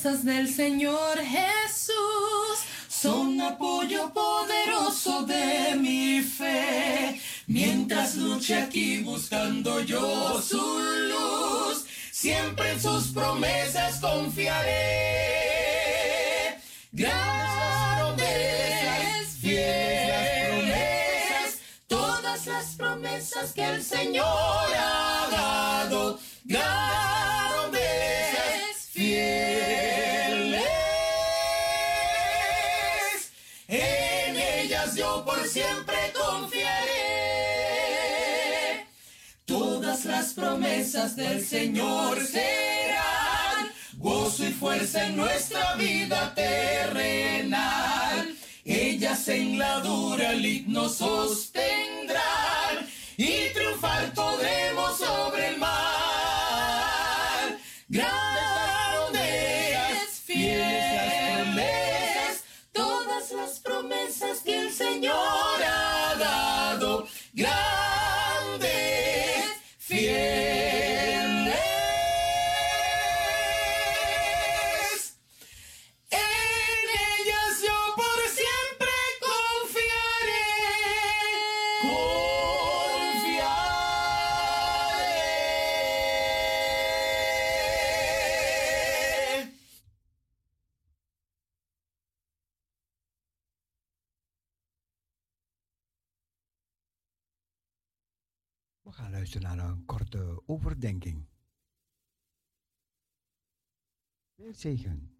del Señor Jesús son apoyo poderoso de mi fe. Mientras luche aquí buscando yo su luz, siempre en sus promesas confiaré. Grandes, fieles, todas las promesas que el Señor ha dado. Grandes, promesas del Señor serán gozo y fuerza en nuestra vida terrenal. Ellas en la dura lid nos sostendrán y triunfar podremos sobre el mal. Grandes, fieles, todas las promesas que el Señor ha dado. Grandes, luisteren naar een korte overdenking. Zegen.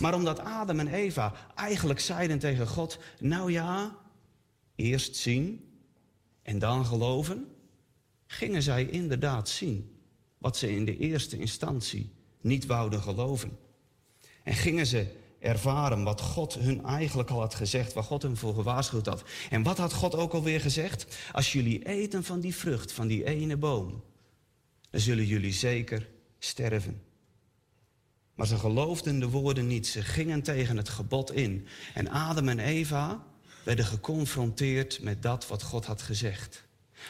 Maar omdat Adam en Eva eigenlijk zeiden tegen God: Nou ja, eerst zien en dan geloven, gingen zij inderdaad zien wat ze in de eerste instantie niet wouden geloven. En gingen ze ervaren wat God hun eigenlijk al had gezegd, waar God hen voor gewaarschuwd had. En wat had God ook alweer gezegd? Als jullie eten van die vrucht, van die ene boom, dan zullen jullie zeker sterven. Maar ze geloofden de woorden niet. Ze gingen tegen het gebod in. En Adam en Eva werden geconfronteerd met dat wat God had gezegd.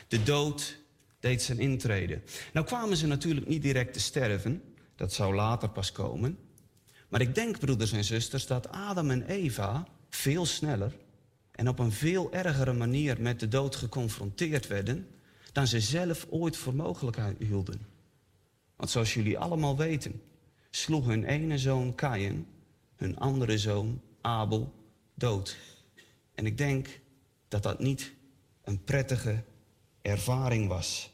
De dood deed zijn intrede. Nou kwamen ze natuurlijk niet direct te sterven. Dat zou later pas komen. Maar ik denk, broeders en zusters, dat Adam en Eva veel sneller en op een veel ergere manier met de dood geconfronteerd werden dan ze zelf ooit voor mogelijk hielden. Want zoals jullie allemaal weten, sloeg hun ene zoon Kain hun andere zoon Abel dood. En ik denk dat dat niet een prettige ervaring was.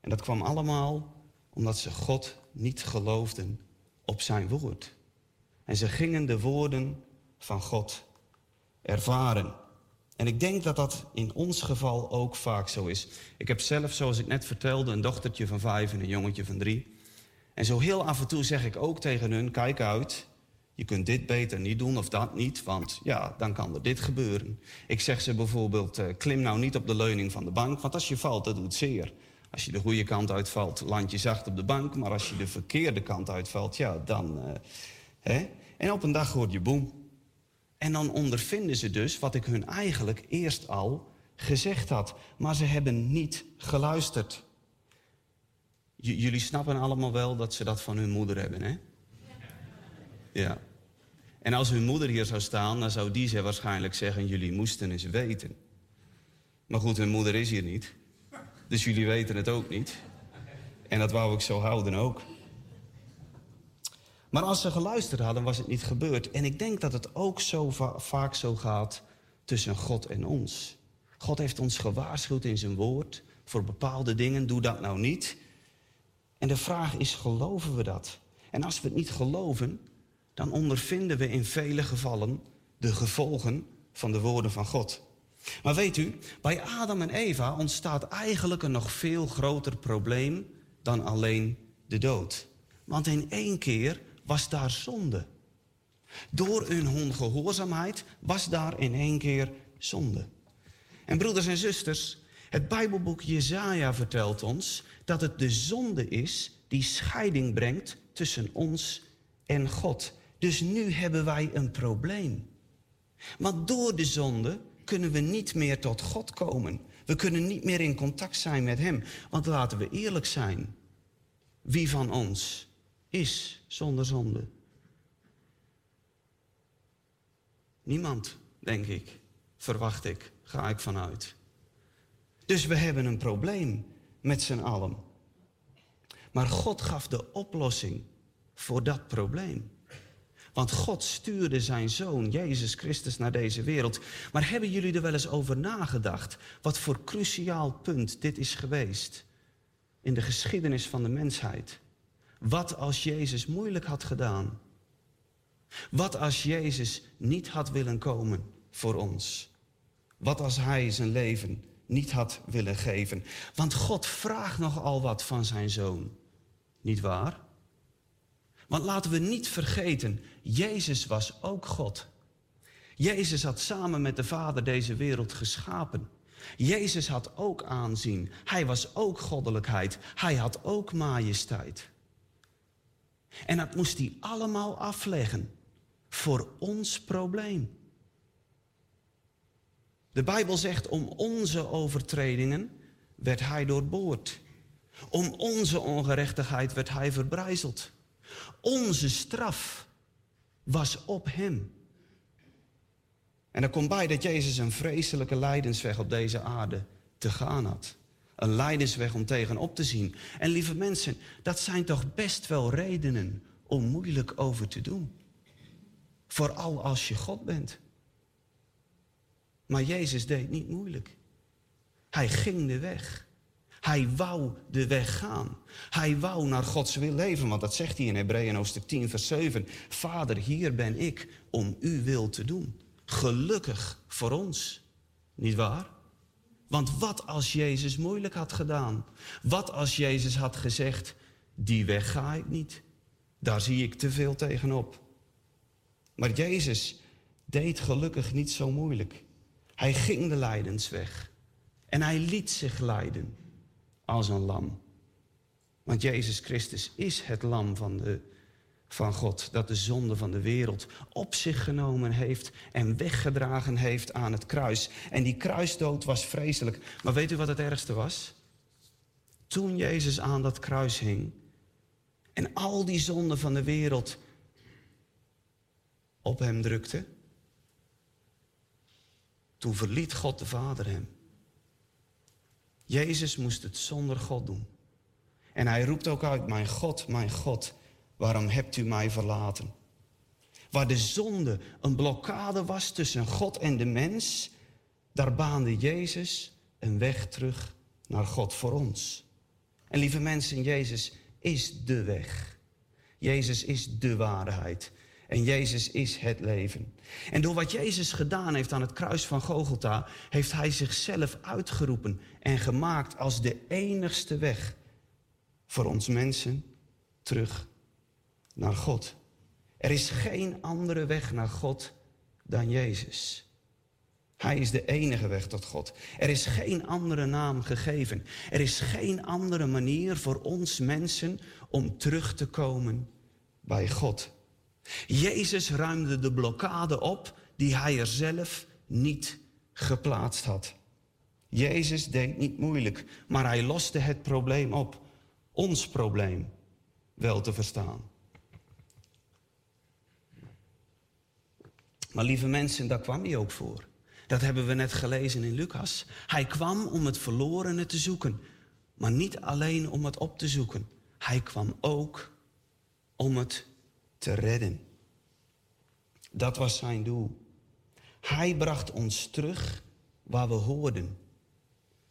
En dat kwam allemaal omdat ze God niet geloofden op zijn woord. En ze gingen de woorden van God ervaren. En ik denk dat dat in ons geval ook vaak zo is. Ik heb zelf, zoals ik net vertelde, een dochtertje van vijf en een jongetje van drie. En zo heel af en toe zeg ik ook tegen hun: kijk uit, je kunt dit beter niet doen of dat niet, want ja, dan kan er dit gebeuren. Ik zeg ze bijvoorbeeld: eh, klim nou niet op de leuning van de bank, want als je valt, dat doet zeer. Als je de goede kant uitvalt, land je zacht op de bank, maar als je de verkeerde kant uitvalt, ja, dan. eh, hè? En op een dag hoort je boem. En dan ondervinden ze dus wat ik hun eigenlijk eerst al gezegd had. Maar ze hebben niet geluisterd. Jullie snappen allemaal wel dat ze dat van hun moeder hebben, hè? Ja. En als hun moeder hier zou staan, dan zou die ze waarschijnlijk zeggen: Jullie moesten eens weten. Maar goed, hun moeder is hier niet. Dus jullie weten het ook niet. En dat wou ik zo houden ook. Maar als ze geluisterd hadden, was het niet gebeurd. En ik denk dat het ook zo va- vaak zo gaat tussen God en ons. God heeft ons gewaarschuwd in zijn woord voor bepaalde dingen. Doe dat nou niet. En de vraag is, geloven we dat? En als we het niet geloven, dan ondervinden we in vele gevallen de gevolgen van de woorden van God. Maar weet u, bij Adam en Eva ontstaat eigenlijk een nog veel groter probleem dan alleen de dood. Want in één keer was daar zonde. Door hun ongehoorzaamheid was daar in één keer zonde. En broeders en zusters, het Bijbelboek Jezaja vertelt ons dat het de zonde is die scheiding brengt tussen ons en God. Dus nu hebben wij een probleem. Want door de zonde kunnen we niet meer tot God komen. We kunnen niet meer in contact zijn met Hem. Want laten we eerlijk zijn. Wie van ons is zonder zonde? Niemand, denk ik. Verwacht ik, ga ik vanuit. Dus we hebben een probleem met z'n allen. Maar God gaf de oplossing voor dat probleem. Want God stuurde zijn zoon, Jezus Christus, naar deze wereld. Maar hebben jullie er wel eens over nagedacht? Wat voor cruciaal punt dit is geweest in de geschiedenis van de mensheid? Wat als Jezus moeilijk had gedaan? Wat als Jezus niet had willen komen voor ons? Wat als Hij zijn leven niet had willen geven? Want God vraagt nogal wat van zijn zoon. Niet waar? Want laten we niet vergeten, Jezus was ook God. Jezus had samen met de Vader deze wereld geschapen. Jezus had ook aanzien. Hij was ook goddelijkheid. Hij had ook majesteit. En dat moest hij allemaal afleggen voor ons probleem. De Bijbel zegt om onze overtredingen werd hij doorboord. Om onze ongerechtigheid werd hij verbrijzeld. Onze straf was op hem. En er komt bij dat Jezus een vreselijke lijdensweg op deze aarde te gaan had. Een lijdensweg om tegenop te zien. En lieve mensen, dat zijn toch best wel redenen om moeilijk over te doen. Vooral als je God bent. Maar Jezus deed niet moeilijk. Hij ging de weg. Hij wou de weg gaan. Hij wou naar Gods wil leven, want dat zegt hij in Hebreeën hoofdstuk 10, vers 7. Vader, hier ben ik om uw wil te doen. Gelukkig voor ons, niet waar? Want wat als Jezus moeilijk had gedaan? Wat als Jezus had gezegd, die weg ga ik niet. Daar zie ik te veel tegenop. Maar Jezus deed gelukkig niet zo moeilijk. Hij ging de lijdensweg. En hij liet zich leiden als een lam. Want Jezus Christus is het lam van, de, van God dat de zonde van de wereld op zich genomen heeft en weggedragen heeft aan het kruis. En die kruisdood was vreselijk. Maar weet u wat het ergste was? Toen Jezus aan dat kruis hing en al die zonden van de wereld op hem drukte, toen verliet God de Vader hem. Jezus moest het zonder God doen. En hij roept ook uit, mijn God, mijn God, waarom hebt u mij verlaten? Waar de zonde een blokkade was tussen God en de mens, daar baande Jezus een weg terug naar God voor ons. En lieve mensen, Jezus is de weg. Jezus is de waarheid. En Jezus is het leven. En door wat Jezus gedaan heeft aan het kruis van Gogolta, heeft hij zichzelf uitgeroepen en gemaakt als de enigste weg voor ons mensen terug naar God. Er is geen andere weg naar God dan Jezus. Hij is de enige weg tot God. Er is geen andere naam gegeven. Er is geen andere manier voor ons mensen om terug te komen bij God. Jezus ruimde de blokkade op die hij er zelf niet geplaatst had. Jezus deed niet moeilijk, maar hij loste het probleem op. Ons probleem wel te verstaan. Maar lieve mensen, daar kwam hij ook voor. Dat hebben we net gelezen in Lucas. Hij kwam om het verlorene te zoeken, maar niet alleen om het op te zoeken. Hij kwam ook om het te redden. Dat was zijn doel. Hij bracht ons terug waar we hoorden.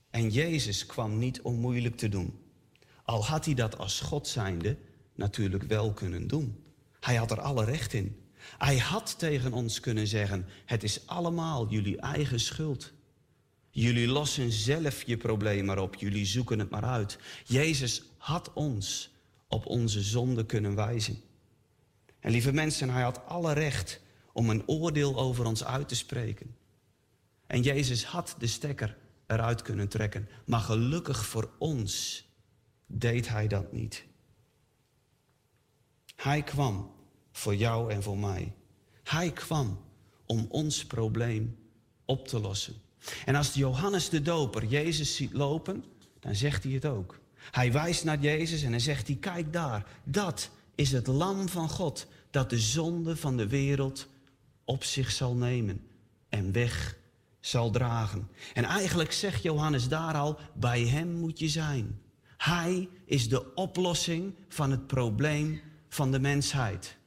En Jezus kwam niet om moeilijk te doen. Al had hij dat als God zijnde natuurlijk wel kunnen doen. Hij had er alle recht in. Hij had tegen ons kunnen zeggen: Het is allemaal jullie eigen schuld. Jullie lossen zelf je probleem maar op, jullie zoeken het maar uit. Jezus had ons op onze zonde kunnen wijzen. En lieve mensen, hij had alle recht om een oordeel over ons uit te spreken. En Jezus had de stekker eruit kunnen trekken, maar gelukkig voor ons deed hij dat niet. Hij kwam voor jou en voor mij. Hij kwam om ons probleem op te lossen. En als Johannes de Doper Jezus ziet lopen, dan zegt hij het ook. Hij wijst naar Jezus en dan zegt hij, kijk daar, dat is het lam van God dat de zonde van de wereld op zich zal nemen en weg zal dragen. En eigenlijk zegt Johannes daar al, bij hem moet je zijn. Hij is de oplossing van het probleem van de mensheid.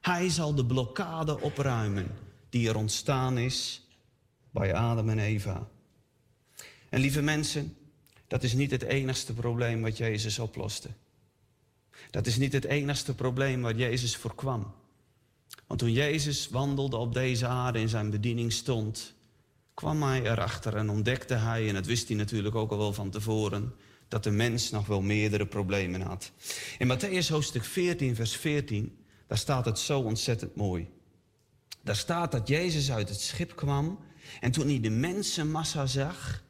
Hij zal de blokkade opruimen die er ontstaan is bij Adam en Eva. En lieve mensen, dat is niet het enigste probleem wat Jezus oploste. Dat is niet het enigste probleem waar Jezus voor kwam. Want toen Jezus wandelde op deze aarde in zijn bediening stond, kwam hij erachter en ontdekte hij, en dat wist hij natuurlijk ook al wel van tevoren, dat de mens nog wel meerdere problemen had. In Matthäus hoofdstuk 14, vers 14, daar staat het zo ontzettend mooi. Daar staat dat Jezus uit het schip kwam en toen hij de mensenmassa zag,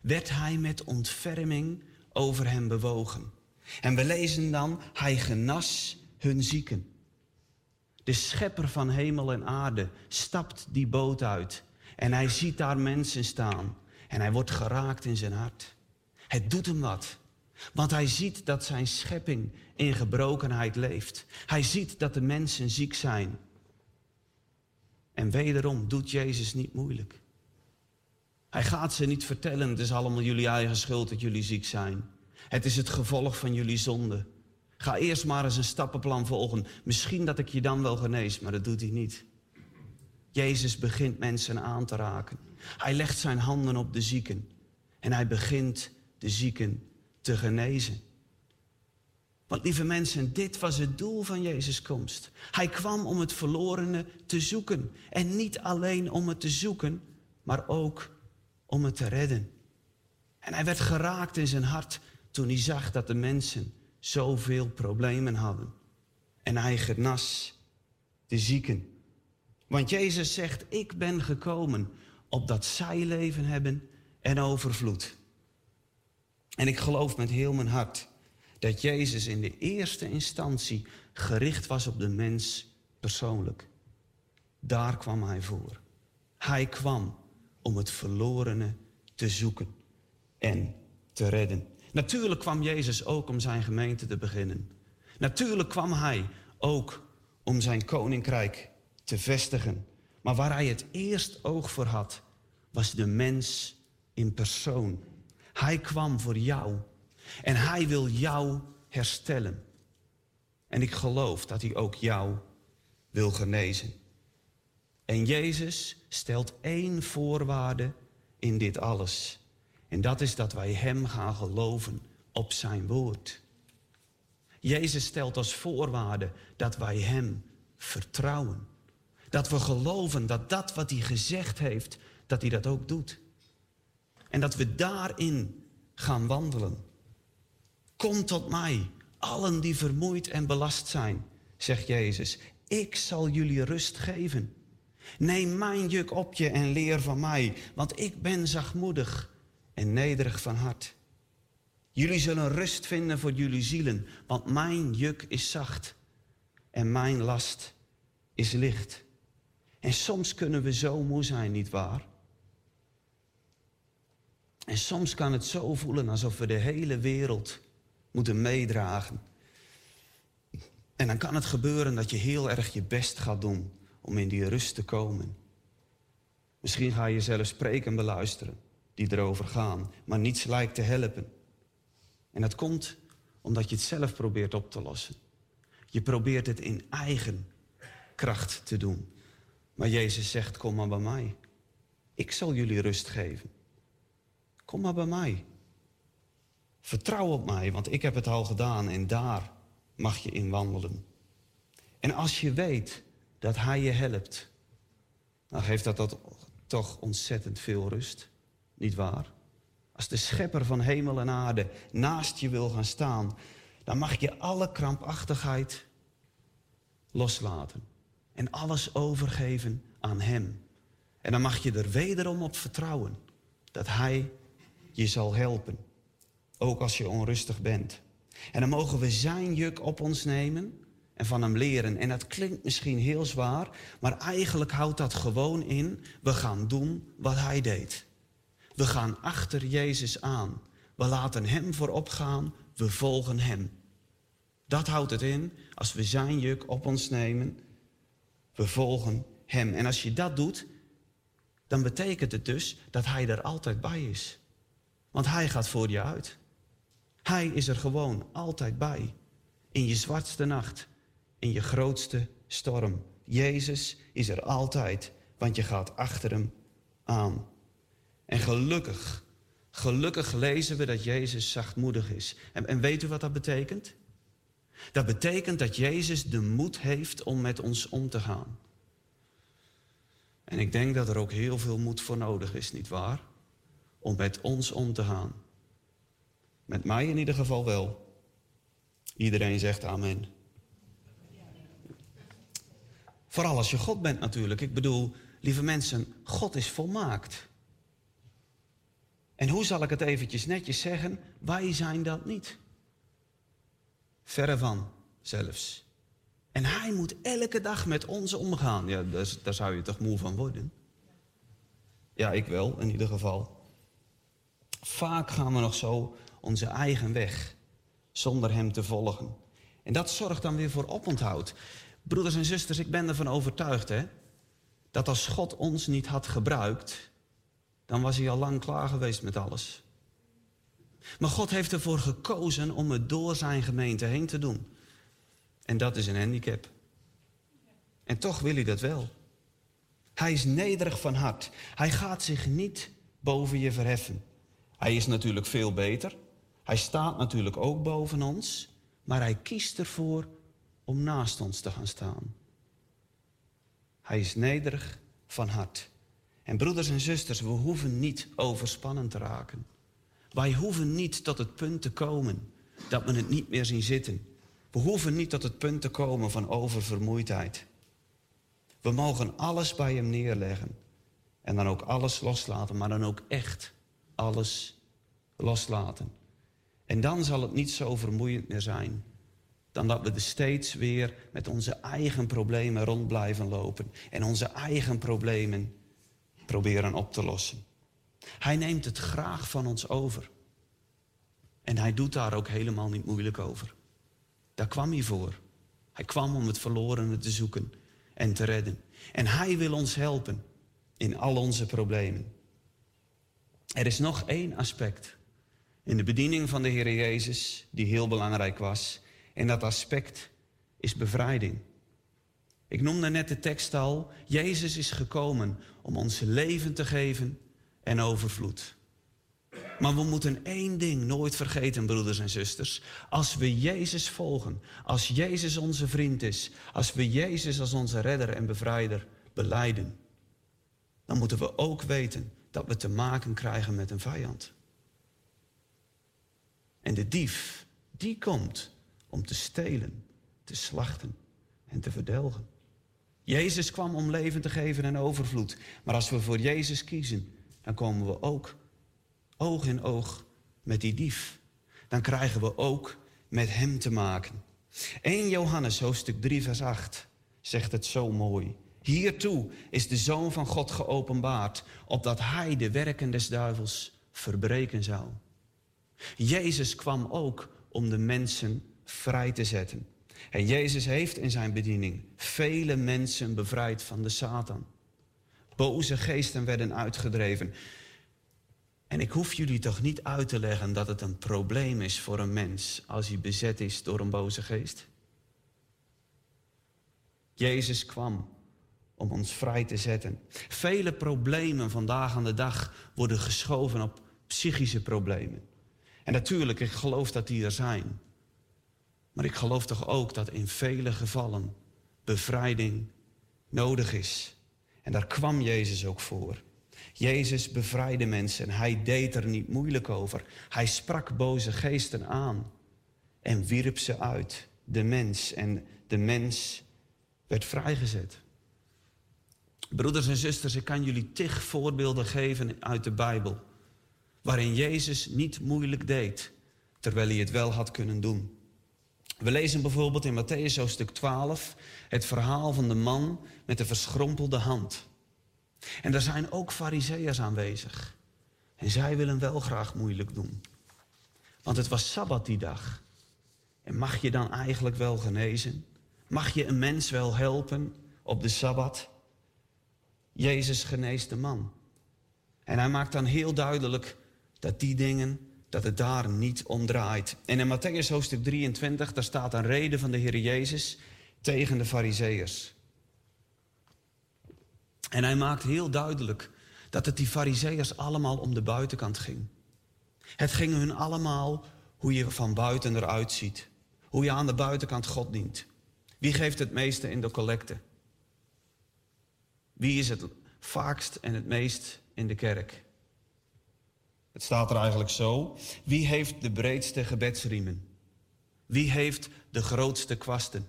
werd hij met ontferming over hem bewogen. En we lezen dan, hij genas hun zieken. De schepper van hemel en aarde stapt die boot uit en hij ziet daar mensen staan en hij wordt geraakt in zijn hart. Het doet hem wat. Want hij ziet dat zijn schepping in gebrokenheid leeft. Hij ziet dat de mensen ziek zijn. En wederom doet Jezus niet moeilijk. Hij gaat ze niet vertellen, het is allemaal jullie eigen schuld dat jullie ziek zijn. Het is het gevolg van jullie zonde. Ga eerst maar eens een stappenplan volgen. Misschien dat ik je dan wel genees, maar dat doet hij niet. Jezus begint mensen aan te raken. Hij legt zijn handen op de zieken. En hij begint de zieken te genezen. Want lieve mensen, dit was het doel van Jezus' komst. Hij kwam om het verlorene te zoeken. En niet alleen om het te zoeken, maar ook om het te redden. En hij werd geraakt in zijn hart toen hij zag dat de mensen zoveel problemen hadden. En hij genas de zieken. Want Jezus zegt, ik ben gekomen opdat zij leven hebben en overvloed. En ik geloof met heel mijn hart dat Jezus in de eerste instantie gericht was op de mens persoonlijk. Daar kwam hij voor. Hij kwam om het verlorene te zoeken en te redden. Natuurlijk kwam Jezus ook om zijn gemeente te beginnen. Natuurlijk kwam hij ook om zijn koninkrijk te vestigen. Maar waar hij het eerst oog voor had, was de mens in persoon. Hij kwam voor jou en hij wil jou herstellen. En ik geloof dat hij ook jou wil genezen. En Jezus stelt één voorwaarde in dit alles. En dat is dat wij Hem gaan geloven op Zijn woord. Jezus stelt als voorwaarde dat wij Hem vertrouwen. Dat we geloven dat dat wat Hij gezegd heeft, dat Hij dat ook doet. En dat we daarin gaan wandelen. Kom tot mij, allen die vermoeid en belast zijn, zegt Jezus. Ik zal jullie rust geven. Neem mijn juk op je en leer van mij, want ik ben zachtmoedig en nederig van hart. Jullie zullen rust vinden voor jullie zielen, want mijn juk is zacht en mijn last is licht. En soms kunnen we zo moe zijn, nietwaar? En soms kan het zo voelen alsof we de hele wereld moeten meedragen. En dan kan het gebeuren dat je heel erg je best gaat doen om in die rust te komen. Misschien ga je zelfs spreken beluisteren die erover gaan, maar niets lijkt te helpen. En dat komt omdat je het zelf probeert op te lossen. Je probeert het in eigen kracht te doen. Maar Jezus zegt, kom maar bij mij. Ik zal jullie rust geven. Kom maar bij mij. Vertrouw op mij, want ik heb het al gedaan en daar mag je in wandelen. En als je weet dat Hij je helpt, dan geeft dat, dat toch ontzettend veel rust, niet waar? Als de schepper van hemel en aarde naast je wil gaan staan, dan mag je alle krampachtigheid loslaten en alles overgeven aan Hem. En dan mag je er wederom op vertrouwen dat Hij je zal helpen, ook als je onrustig bent. En dan mogen we Zijn juk op ons nemen en van Hem leren. En dat klinkt misschien heel zwaar, maar eigenlijk houdt dat gewoon in, we gaan doen wat Hij deed. We gaan achter Jezus aan. We laten Hem voorop gaan, we volgen Hem. Dat houdt het in als we Zijn juk op ons nemen. We volgen Hem. En als je dat doet, dan betekent het dus dat Hij er altijd bij is. Want Hij gaat voor je uit. Hij is er gewoon altijd bij. In je zwartste nacht, in je grootste storm. Jezus is er altijd, want je gaat achter Hem aan. En gelukkig, gelukkig lezen we dat Jezus zachtmoedig is. En, en weet u wat dat betekent? Dat betekent dat Jezus de moed heeft om met ons om te gaan. En ik denk dat er ook heel veel moed voor nodig is, niet waar? Om met ons om te gaan. Met mij in ieder geval wel. Iedereen zegt amen. Vooral als je God bent natuurlijk. Ik bedoel, lieve mensen, God is volmaakt. En hoe zal ik het eventjes netjes zeggen? Wij zijn dat niet. Verre van zelfs. En hij moet elke dag met ons omgaan. Ja, daar, zou je toch moe van worden? Ja, ik wel, in ieder geval. Vaak gaan we nog zo onze eigen weg, zonder hem te volgen. En dat zorgt dan weer voor oponthoud. Broeders en zusters, ik ben ervan overtuigd, hè, dat als God ons niet had gebruikt, dan was hij al lang klaar geweest met alles. Maar God heeft ervoor gekozen om het door zijn gemeente heen te doen. En dat is een handicap. En toch wil hij dat wel. Hij is nederig van hart. Hij gaat zich niet boven je verheffen. Hij is natuurlijk veel beter. Hij staat natuurlijk ook boven ons. Maar hij kiest ervoor om naast ons te gaan staan. Hij is nederig van hart. En broeders en zusters, we hoeven niet overspannen te raken. Wij hoeven niet tot het punt te komen dat we het niet meer zien zitten. We hoeven niet tot het punt te komen van oververmoeidheid. We mogen alles bij hem neerleggen. En dan ook alles loslaten, maar dan ook echt alles loslaten. En dan zal het niet zo vermoeiend meer zijn. Dan dat we er steeds weer met onze eigen problemen rond blijven lopen. En onze eigen problemen proberen op te lossen. Hij neemt het graag van ons over. En hij doet daar ook helemaal niet moeilijk over. Daar kwam hij voor. Hij kwam om het verlorene te zoeken en te redden. En hij wil ons helpen in al onze problemen. Er is nog één aspect in de bediening van de Heer Jezus die heel belangrijk was. En dat aspect is bevrijding. Ik noemde net de tekst al. Jezus is gekomen om ons leven te geven en overvloed. Maar we moeten één ding nooit vergeten, broeders en zusters. Als we Jezus volgen, als Jezus onze vriend is, als we Jezus als onze redder en bevrijder beleiden, dan moeten we ook weten dat we te maken krijgen met een vijand. En de dief, die komt om te stelen, te slachten en te verdelgen. Jezus kwam om leven te geven en overvloed. Maar als we voor Jezus kiezen, dan komen we ook oog in oog met die dief. Dan krijgen we ook met hem te maken. 1 Johannes hoofdstuk 3 vers 8 zegt het zo mooi. Hiertoe is de Zoon van God geopenbaard, opdat hij de werken des duivels verbreken zou. Jezus kwam ook om de mensen vrij te zetten. En Jezus heeft in zijn bediening vele mensen bevrijd van de Satan. Boze geesten werden uitgedreven. En ik hoef jullie toch niet uit te leggen dat het een probleem is voor een mens als hij bezet is door een boze geest? Jezus kwam om ons vrij te zetten. Vele problemen vandaag aan de dag worden geschoven op psychische problemen. En natuurlijk, ik geloof dat die er zijn. Maar ik geloof toch ook dat in vele gevallen bevrijding nodig is. En daar kwam Jezus ook voor. Jezus bevrijdde mensen en hij deed er niet moeilijk over. Hij sprak boze geesten aan en wierp ze uit, de mens. En de mens werd vrijgezet. Broeders en zusters, ik kan jullie tig voorbeelden geven uit de Bijbel. Waarin Jezus niet moeilijk deed, terwijl hij het wel had kunnen doen. We lezen bijvoorbeeld in Matthäus hoofdstuk 12 het verhaal van de man met de verschrompelde hand. En er zijn ook fariseërs aanwezig. En zij willen wel graag moeilijk doen. Want het was Sabbat die dag. En mag je dan eigenlijk wel genezen? Mag je een mens wel helpen op de Sabbat? Jezus geneest de man. En hij maakt dan heel duidelijk dat die dingen, dat het daar niet om draait. En in Matthäus hoofdstuk 23, daar staat een reden van de Heer Jezus tegen de Fariseërs. En hij maakt heel duidelijk dat het die Fariseërs allemaal om de buitenkant ging. Het ging hun allemaal hoe je van buiten eruit ziet. Hoe je aan de buitenkant God dient. Wie geeft het meeste in de collecte? Wie is het vaakst en het meest in de kerk? Het staat er eigenlijk zo. Wie heeft de breedste gebedsriemen? Wie heeft de grootste kwasten?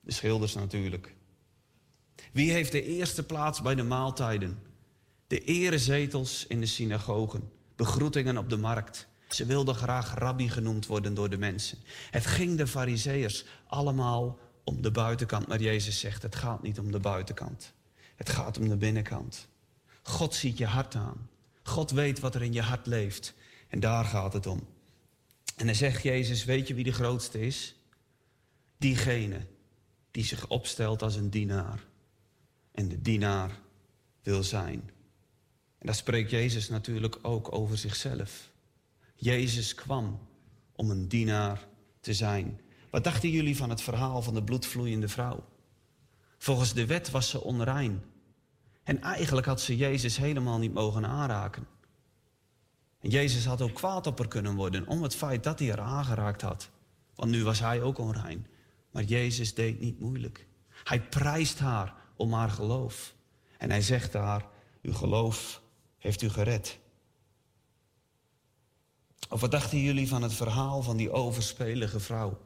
De schilders natuurlijk. Wie heeft de eerste plaats bij de maaltijden? De erezetels in de synagogen, begroetingen op de markt. Ze wilden graag rabbi genoemd worden door de mensen. Het ging de fariseërs allemaal om de buitenkant. Maar Jezus zegt, het gaat niet om de buitenkant. Het gaat om de binnenkant. God ziet je hart aan. God weet wat er in je hart leeft. En daar gaat het om. En dan zegt Jezus, weet je wie de grootste is? Diegene die zich opstelt als een dienaar. En de dienaar wil zijn. En daar spreekt Jezus natuurlijk ook over zichzelf. Jezus kwam om een dienaar te zijn. Wat dachten jullie van het verhaal van de bloedvloeiende vrouw? Volgens de wet was ze onrein. En eigenlijk had ze Jezus helemaal niet mogen aanraken. En Jezus had ook kwaad op haar kunnen worden om het feit dat hij haar aangeraakt had. Want nu was hij ook onrein. Maar Jezus deed niet moeilijk. Hij prijst haar om haar geloof. En hij zegt haar, uw geloof heeft u gered. Of wat dachten jullie van het verhaal van die overspelige vrouw?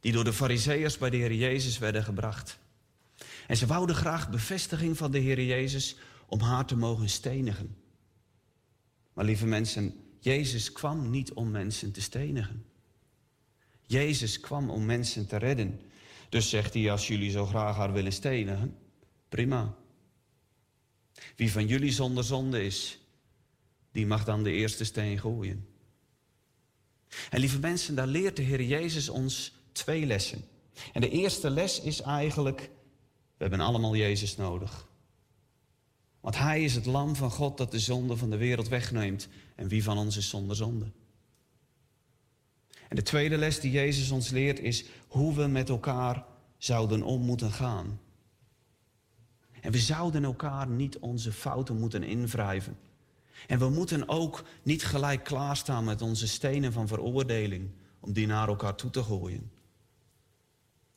Die door de fariseërs bij de Heer Jezus werden gebracht. En ze wouden graag bevestiging van de Heer Jezus om haar te mogen stenigen. Maar lieve mensen, Jezus kwam niet om mensen te stenigen. Jezus kwam om mensen te redden. Dus zegt hij, als jullie zo graag haar willen stenigen, prima. Wie van jullie zonder zonde is, die mag dan de eerste steen gooien. En lieve mensen, daar leert de Heer Jezus ons twee lessen. En de eerste les is eigenlijk, we hebben allemaal Jezus nodig. Want Hij is het lam van God dat de zonde van de wereld wegneemt. En wie van ons is zonder zonde? En de tweede les die Jezus ons leert is hoe we met elkaar zouden om moeten gaan. En we zouden elkaar niet onze fouten moeten invrijven. En we moeten ook niet gelijk klaarstaan met onze stenen van veroordeling om die naar elkaar toe te gooien.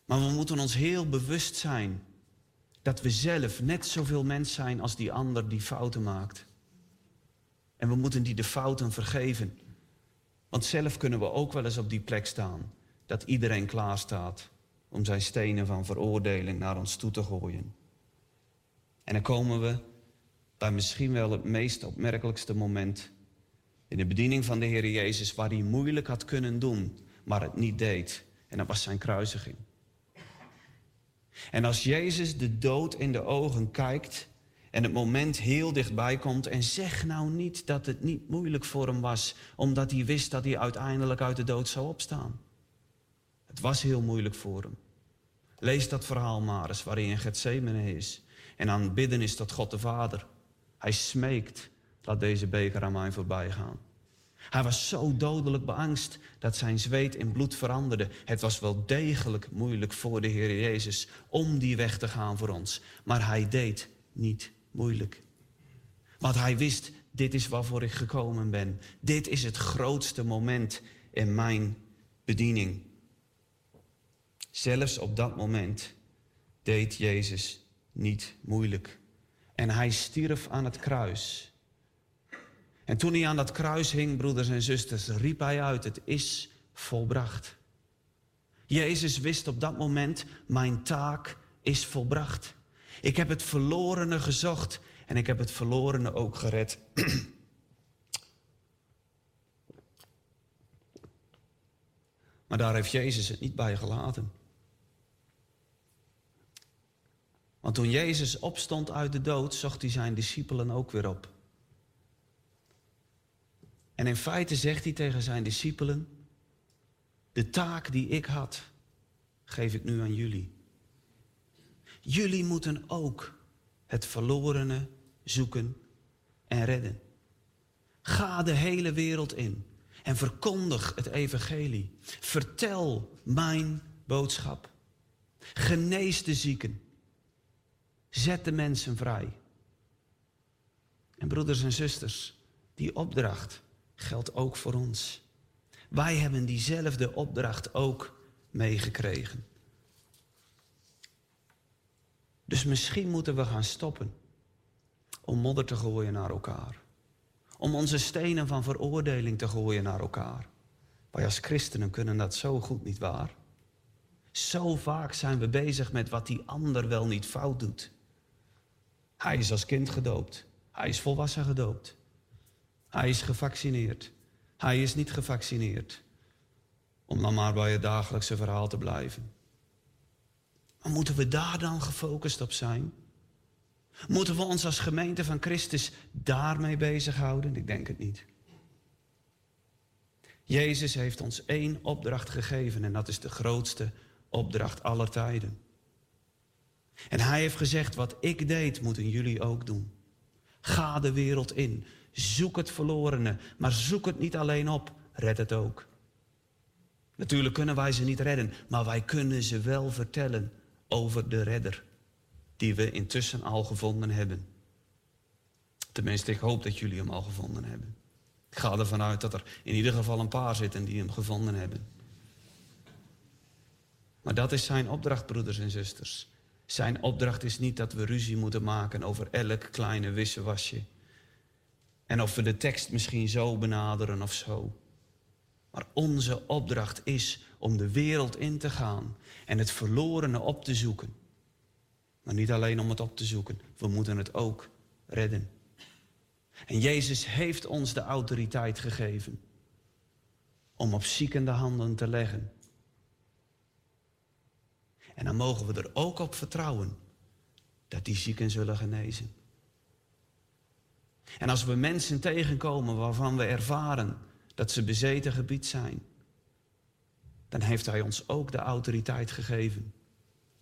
Maar we moeten ons heel bewust zijn dat we zelf net zoveel mens zijn als die ander die fouten maakt. En we moeten die de fouten vergeven. Want zelf kunnen we ook wel eens op die plek staan dat iedereen klaar staat om zijn stenen van veroordeling naar ons toe te gooien. En dan komen we bij misschien wel het meest opmerkelijkste moment in de bediening van de Heer Jezus, waar hij moeilijk had kunnen doen, maar het niet deed. En dat was zijn kruisiging. En als Jezus de dood in de ogen kijkt en het moment heel dichtbij komt en zeg nou niet dat het niet moeilijk voor hem was, omdat hij wist dat hij uiteindelijk uit de dood zou opstaan. Het was heel moeilijk voor hem. Lees dat verhaal maar eens waarin in Gethsemane is en aan bidden is tot God de Vader. Hij smeekt, laat deze beker aan mij voorbij gaan. Hij was zo dodelijk beangst dat zijn zweet in bloed veranderde. Het was wel degelijk moeilijk voor de Heer Jezus om die weg te gaan voor ons. Maar hij deed niet moeilijk. Want hij wist, dit is waarvoor ik gekomen ben. Dit is het grootste moment in mijn bediening. Zelfs op dat moment deed Jezus niet moeilijk. En hij stierf aan het kruis. En toen hij aan dat kruis hing, broeders en zusters, riep hij uit: Het is volbracht. Jezus wist op dat moment: Mijn taak is volbracht. Ik heb het verlorene gezocht en ik heb het verlorene ook gered. Maar daar heeft Jezus het niet bij gelaten. Want toen Jezus opstond uit de dood, zocht hij zijn discipelen ook weer op. En in feite zegt hij tegen zijn discipelen: De taak die ik had, geef ik nu aan jullie. Jullie moeten ook het verlorene zoeken en redden. Ga de hele wereld in en verkondig het evangelie. Vertel mijn boodschap. Genees de zieken. Zet de mensen vrij. En broeders en zusters, die opdracht geldt ook voor ons. Wij hebben diezelfde opdracht ook meegekregen. Dus misschien moeten we gaan stoppen om modder te gooien naar elkaar. Om onze stenen van veroordeling te gooien naar elkaar. Wij als christenen kunnen dat zo goed niet waar. Zo vaak zijn we bezig met wat die ander wel niet fout doet. Hij is als kind gedoopt. Hij is volwassen gedoopt. Hij is gevaccineerd. Hij is niet gevaccineerd. Om dan maar bij het dagelijkse verhaal te blijven. Maar moeten we daar dan gefocust op zijn? Moeten we ons als gemeente van Christus daarmee bezighouden? Ik denk het niet. Jezus heeft ons één opdracht gegeven en dat is de grootste opdracht aller tijden. En hij heeft gezegd, wat ik deed, moeten jullie ook doen. Ga de wereld in. Zoek het verlorene, maar zoek het niet alleen op, red het ook. Natuurlijk kunnen wij ze niet redden, maar wij kunnen ze wel vertellen over de redder, die we intussen al gevonden hebben. Tenminste, ik hoop dat jullie hem al gevonden hebben. Ik ga ervan uit dat er in ieder geval een paar zitten die hem gevonden hebben. Maar dat is zijn opdracht, broeders en zusters. Zijn opdracht is niet dat we ruzie moeten maken over elk kleine wissewasje. En of we de tekst misschien zo benaderen of zo. Maar onze opdracht is om de wereld in te gaan en het verlorene op te zoeken. Maar niet alleen om het op te zoeken, we moeten het ook redden. En Jezus heeft ons de autoriteit gegeven om op ziekende handen te leggen. En dan mogen we er ook op vertrouwen dat die zieken zullen genezen. En als we mensen tegenkomen waarvan we ervaren dat ze bezeten gebied zijn, dan heeft Hij ons ook de autoriteit gegeven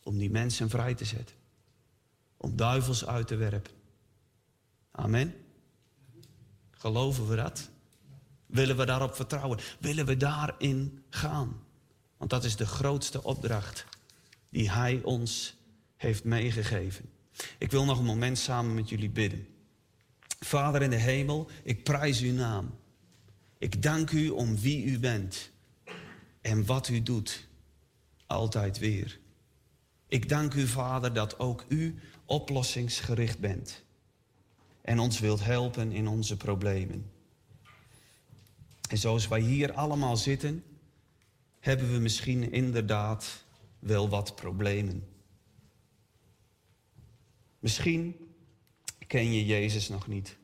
om die mensen vrij te zetten, om duivels uit te werpen. Amen. Geloven we dat? Willen we daarop vertrouwen? Willen we daarin gaan? Want dat is de grootste opdracht die Hij ons heeft meegegeven. Ik wil nog een moment samen met jullie bidden. Vader in de hemel, ik prijs uw naam. Ik dank u om wie u bent en wat u doet, altijd weer. Ik dank u, Vader, dat ook u oplossingsgericht bent en ons wilt helpen in onze problemen. En zoals wij hier allemaal zitten, hebben we misschien inderdaad wel wat problemen. Misschien ken je Jezus nog niet.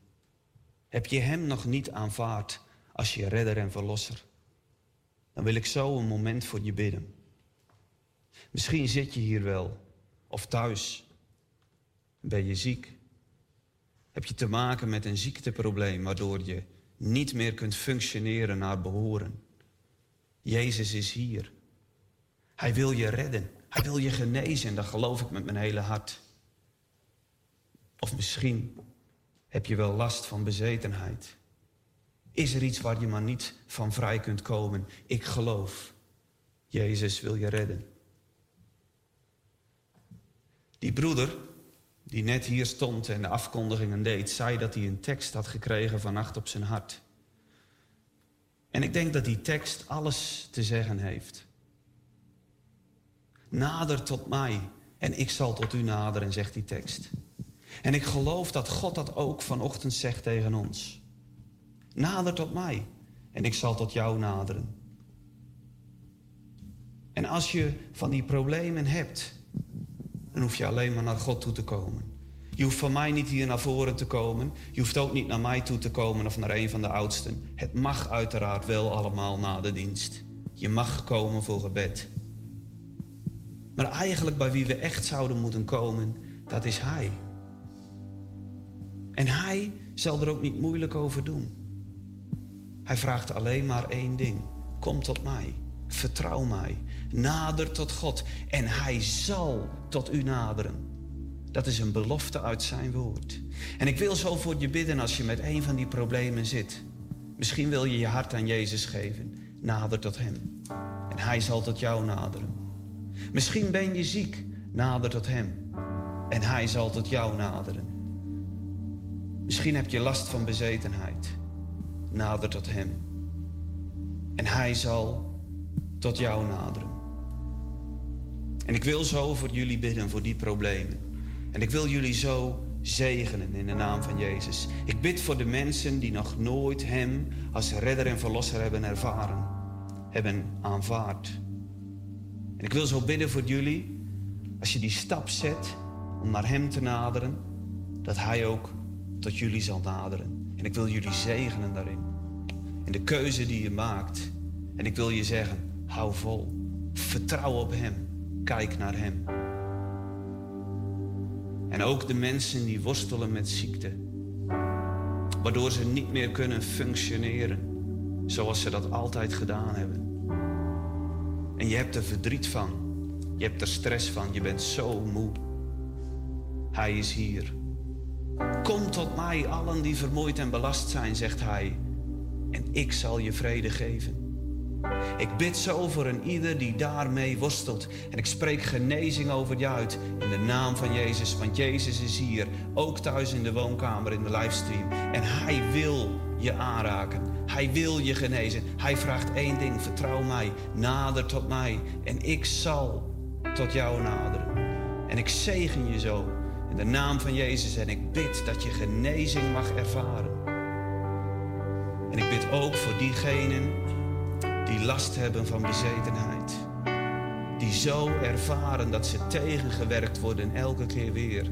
Heb je Hem nog niet aanvaard als je redder en verlosser? Dan wil ik zo een moment voor je bidden. Misschien zit je hier wel, of thuis. Ben je ziek? Heb je te maken met een ziekteprobleem waardoor je niet meer kunt functioneren naar behoren? Jezus is hier. Hij wil je redden. Hij wil je genezen en dat geloof ik met mijn hele hart. Of misschien heb je wel last van bezetenheid. Is er iets waar je maar niet van vrij kunt komen? Ik geloof. Jezus wil je redden. Die broeder, die net hier stond en de afkondigingen deed, zei dat hij een tekst had gekregen vannacht op zijn hart. En ik denk dat die tekst alles te zeggen heeft. Nader tot mij en ik zal tot u naderen, zegt die tekst. En ik geloof dat God dat ook vanochtend zegt tegen ons. Nader tot mij en ik zal tot jou naderen. En als je van die problemen hebt, dan hoef je alleen maar naar God toe te komen. Je hoeft van mij niet hier naar voren te komen. Je hoeft ook niet naar mij toe te komen of naar een van de oudsten. Het mag uiteraard wel allemaal na de dienst. Je mag komen voor gebed. Maar eigenlijk bij wie we echt zouden moeten komen, dat is Hij. En Hij zal er ook niet moeilijk over doen. Hij vraagt alleen maar één ding. Kom tot mij. Vertrouw mij. Nader tot God. En Hij zal tot u naderen. Dat is een belofte uit zijn woord. En ik wil zo voor je bidden als je met een van die problemen zit. Misschien wil je je hart aan Jezus geven. Nader tot Hem. En Hij zal tot jou naderen. Misschien ben je ziek. Nader tot Hem. En Hij zal tot jou naderen. Misschien heb je last van bezetenheid. Nader tot Hem. En Hij zal tot jou naderen. En ik wil zo voor jullie bidden, voor die problemen. En ik wil jullie zo zegenen in de naam van Jezus. Ik bid voor de mensen die nog nooit Hem als redder en verlosser hebben ervaren, hebben aanvaard. En ik wil zo bidden voor jullie, als je die stap zet om naar Hem te naderen, dat Hij ook tot jullie zal naderen. En ik wil jullie zegenen daarin. In de keuze die je maakt. En ik wil je zeggen, hou vol. Vertrouw op Hem. Kijk naar Hem. En ook de mensen die worstelen met ziekte. Waardoor ze niet meer kunnen functioneren zoals ze dat altijd gedaan hebben. En je hebt er verdriet van. Je hebt er stress van. Je bent zo moe. Hij is hier. Kom tot mij, allen die vermoeid en belast zijn, zegt hij. En ik zal je vrede geven. Ik bid zo voor een ieder die daarmee worstelt. En ik spreek genezing over je uit in de naam van Jezus. Want Jezus is hier, ook thuis in de woonkamer, in de livestream. En Hij wil je aanraken. Hij wil je genezen. Hij vraagt één ding, vertrouw mij, nader tot mij. En ik zal tot jou naderen. En ik zegen je zo in de naam van Jezus. En ik bid dat je genezing mag ervaren. En ik bid ook voor diegenen die last hebben van bezetenheid. Die zo ervaren dat ze tegengewerkt worden elke keer weer.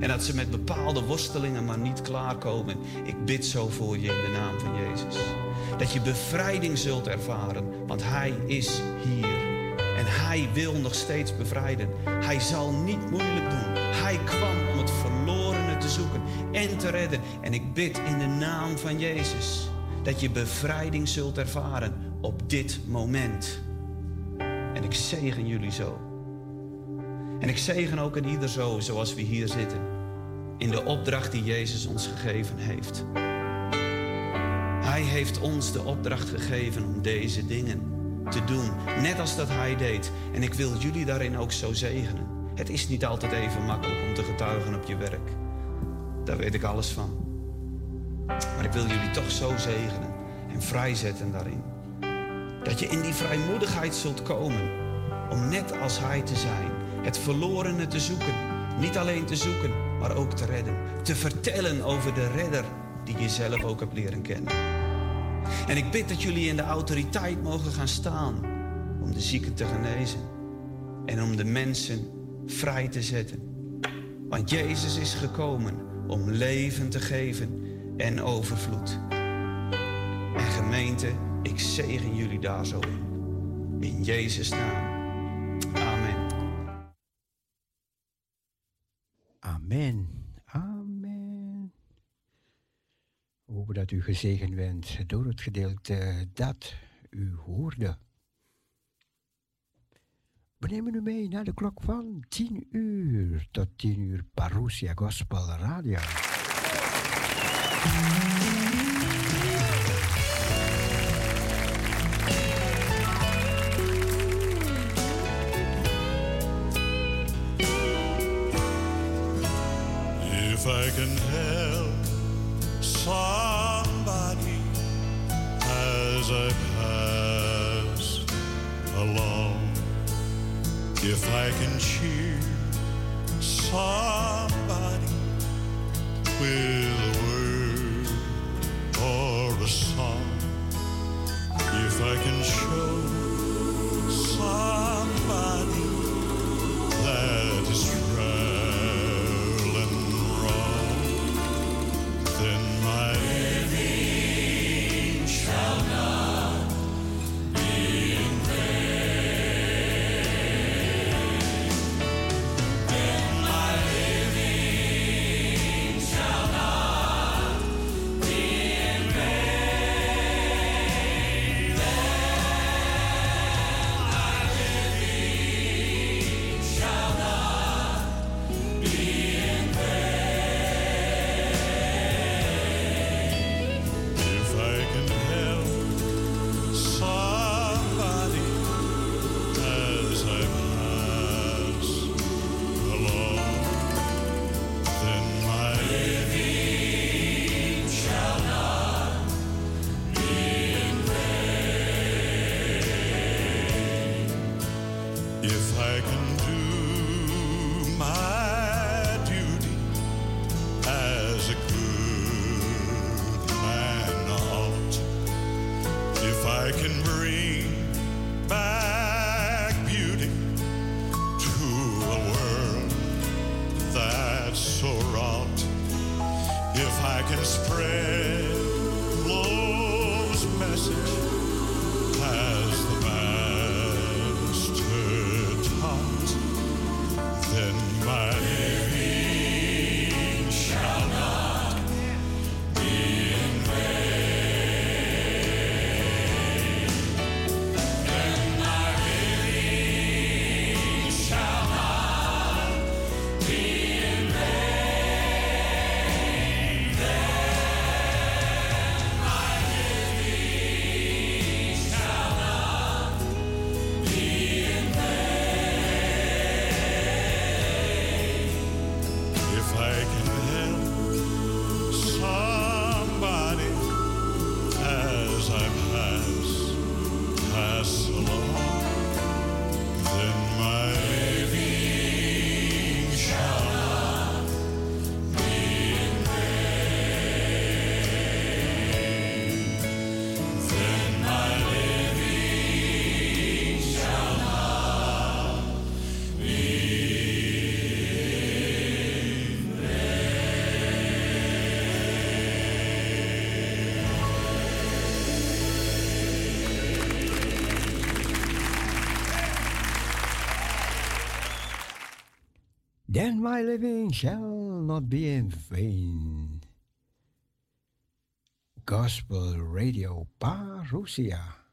En dat ze met bepaalde worstelingen maar niet klaarkomen. Ik bid zo voor je in de naam van Jezus. Dat je bevrijding zult ervaren, want Hij is hier. En Hij wil nog steeds bevrijden. Hij zal niet moeilijk doen. Hij kwam om het verlorene te zoeken en te redden. En ik bid in de naam van Jezus dat je bevrijding zult ervaren op dit moment. En ik zegen jullie zo. En ik zegen ook in ieder zo, zoals we hier zitten. In de opdracht die Jezus ons gegeven heeft. Hij heeft ons de opdracht gegeven om deze dingen te doen. Net als dat hij deed. En ik wil jullie daarin ook zo zegenen. Het is niet altijd even makkelijk om te getuigen op je werk. Daar weet ik alles van. Maar ik wil jullie toch zo zegenen en vrijzetten daarin. Dat je in die vrijmoedigheid zult komen om net als hij te zijn. Het verlorene te zoeken. Niet alleen te zoeken, maar ook te redden. Te vertellen over de redder die je zelf ook hebt leren kennen. En ik bid dat jullie in de autoriteit mogen gaan staan om de zieken te genezen en om de mensen vrij te zetten. Want Jezus is gekomen om leven te geven en overvloed. En gemeente, ik zegen jullie daar zo in. In Jezus' naam. Amen. Amen. Amen. We hopen dat u gezegend bent door het gedeelte dat u hoorde. We nemen u mee naar de klok van 10 uur tot 10 uur Parousia Gospel Radio. If I can help if I can cheer somebody with a word or a song, if I can show somebody Then my living shall not be in vain. Gospel Radio Parousia.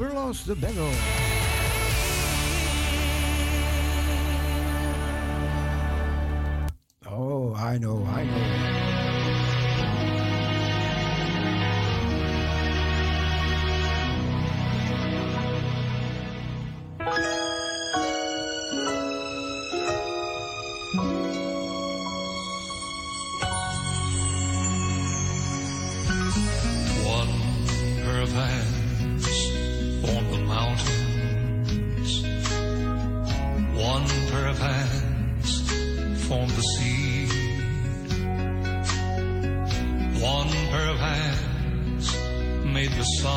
Never lost the battle.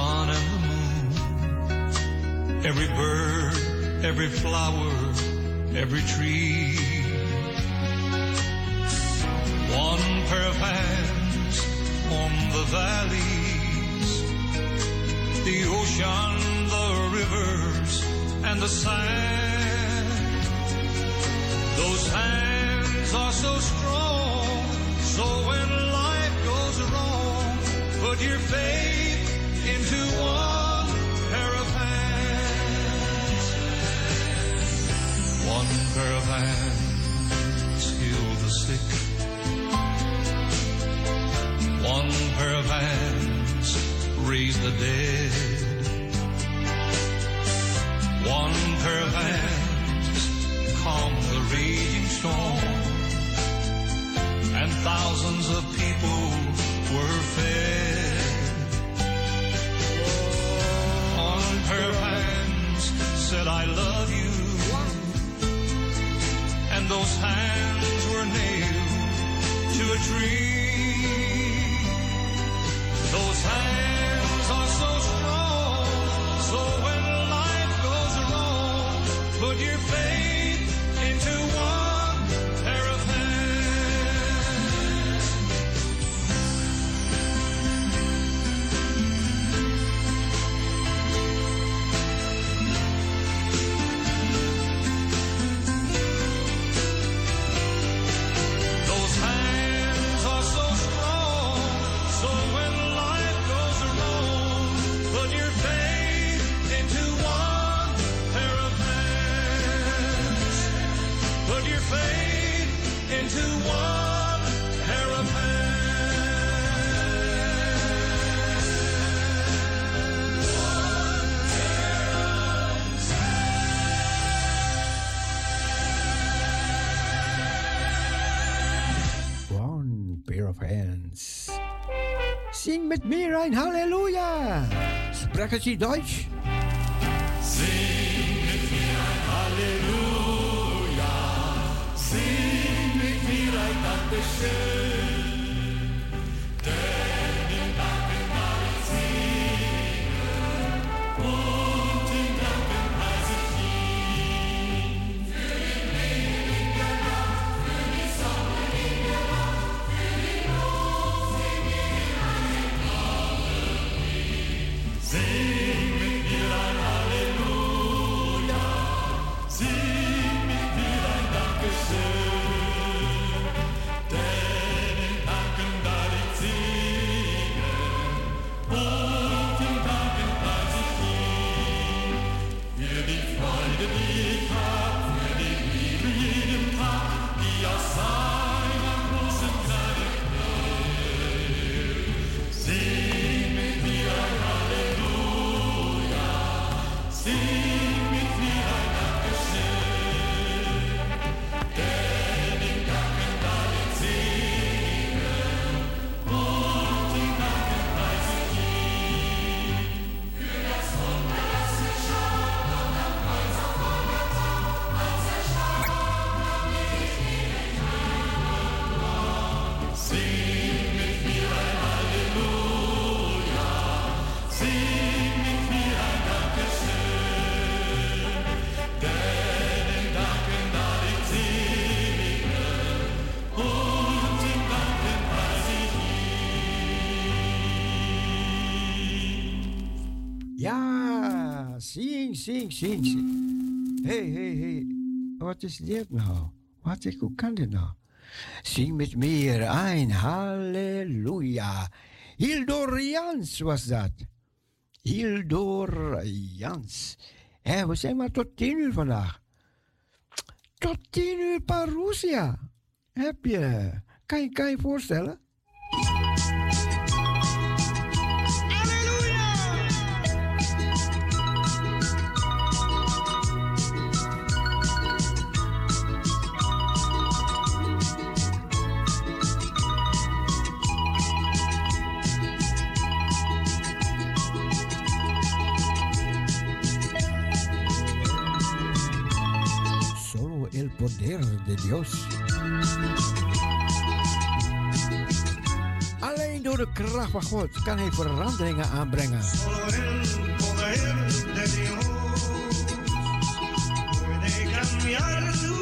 Sun and the moon. Every bird, every flower, every tree. One pair of hands on the valleys, the ocean, the rivers, and the sand. Those hands are so strong, so when life goes wrong, put your faith And thousands of people were fed. Of hands said, I love you. And those hands were nailed to a tree. Those hands mit mir ein Halleluja. Sprechen Sie Deutsch? Sing mit mir ein Halleluja. Sing mit mir ein Dankeschön. Zing, zing, zing. Hey, hey, hey. Wat is dit nou? Wat ik, hoe kan dit nou? Zing met meer een halleluja. Hildur Jans was dat. Hildor Jans. Hé, we zijn maar tot tien uur vandaag. Tot tien uur Parousia. Heb je. Kan je kan je voorstellen? Poder de Dios. Alleen door de kracht van God kan hij veranderingen aanbrengen. poder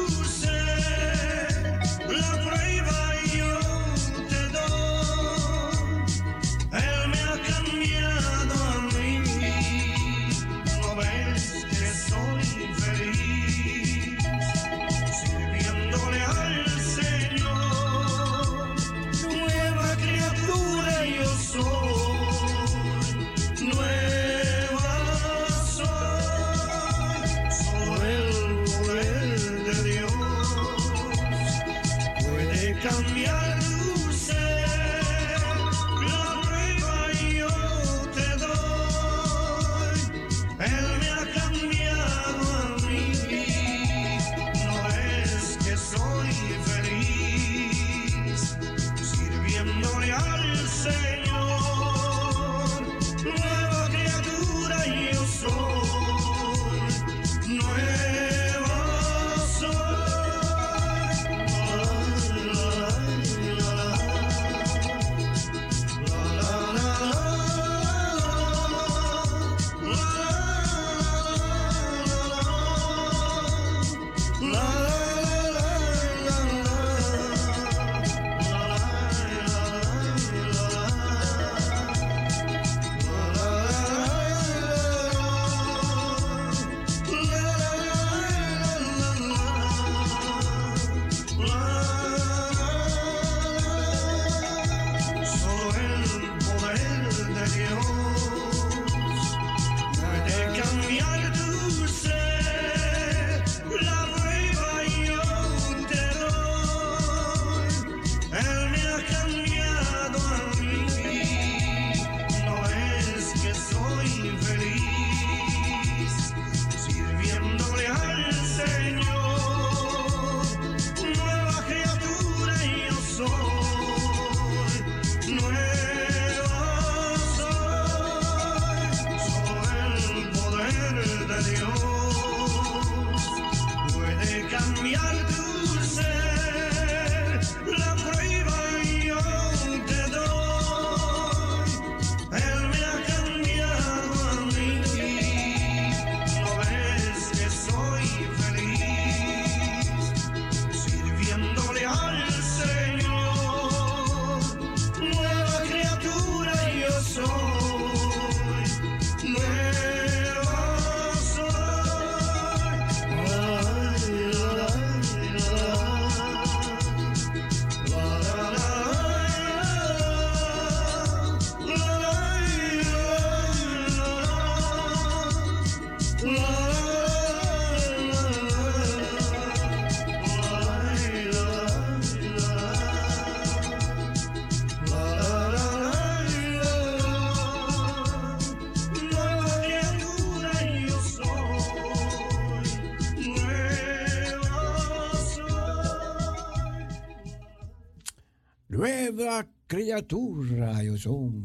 Nueva creatura, zoon.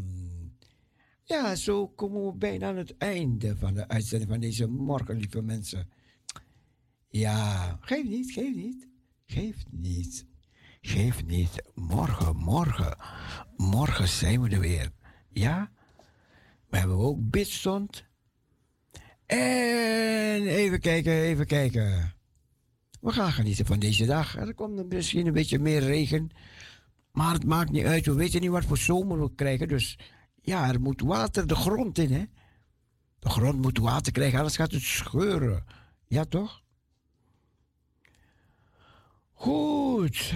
Ja, zo komen we bijna aan het einde van de uitzending van deze morgen, lieve mensen. Ja, geef niet, geef niet. Geef niet. Geef niet. Morgen, morgen. Morgen zijn we er weer. Ja? We hebben ook bidstond. En even kijken, even kijken. We gaan genieten van deze dag. Er komt misschien een beetje meer regen. Maar het maakt niet uit. We weten niet wat voor zomer we krijgen. Dus ja, er moet water de grond in, hè. De grond moet water krijgen, anders gaat het scheuren. Ja, toch? Goed.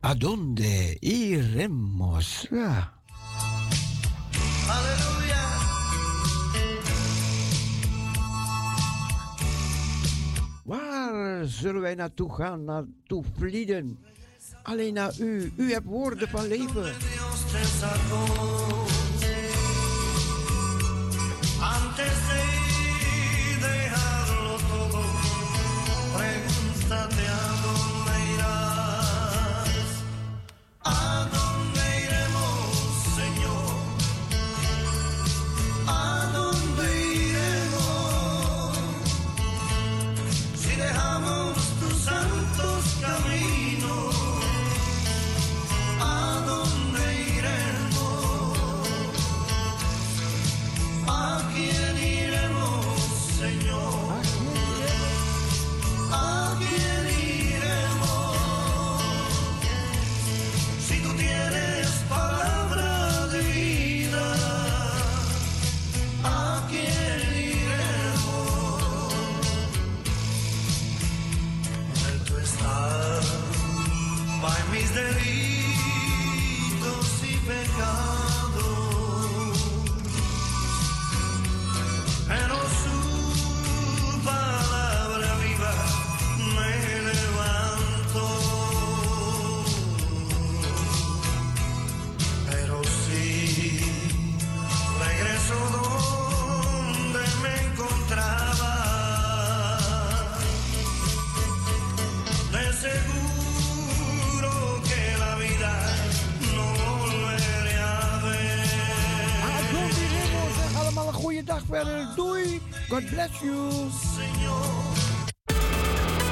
Adonde iremos. Ja. Halleluja. Waar zullen wij naartoe gaan, naartoe vlieden? alleen naar u. U hebt woorden van leven. Pregúntate a dónde irás. dag verder. Doei. God bless you.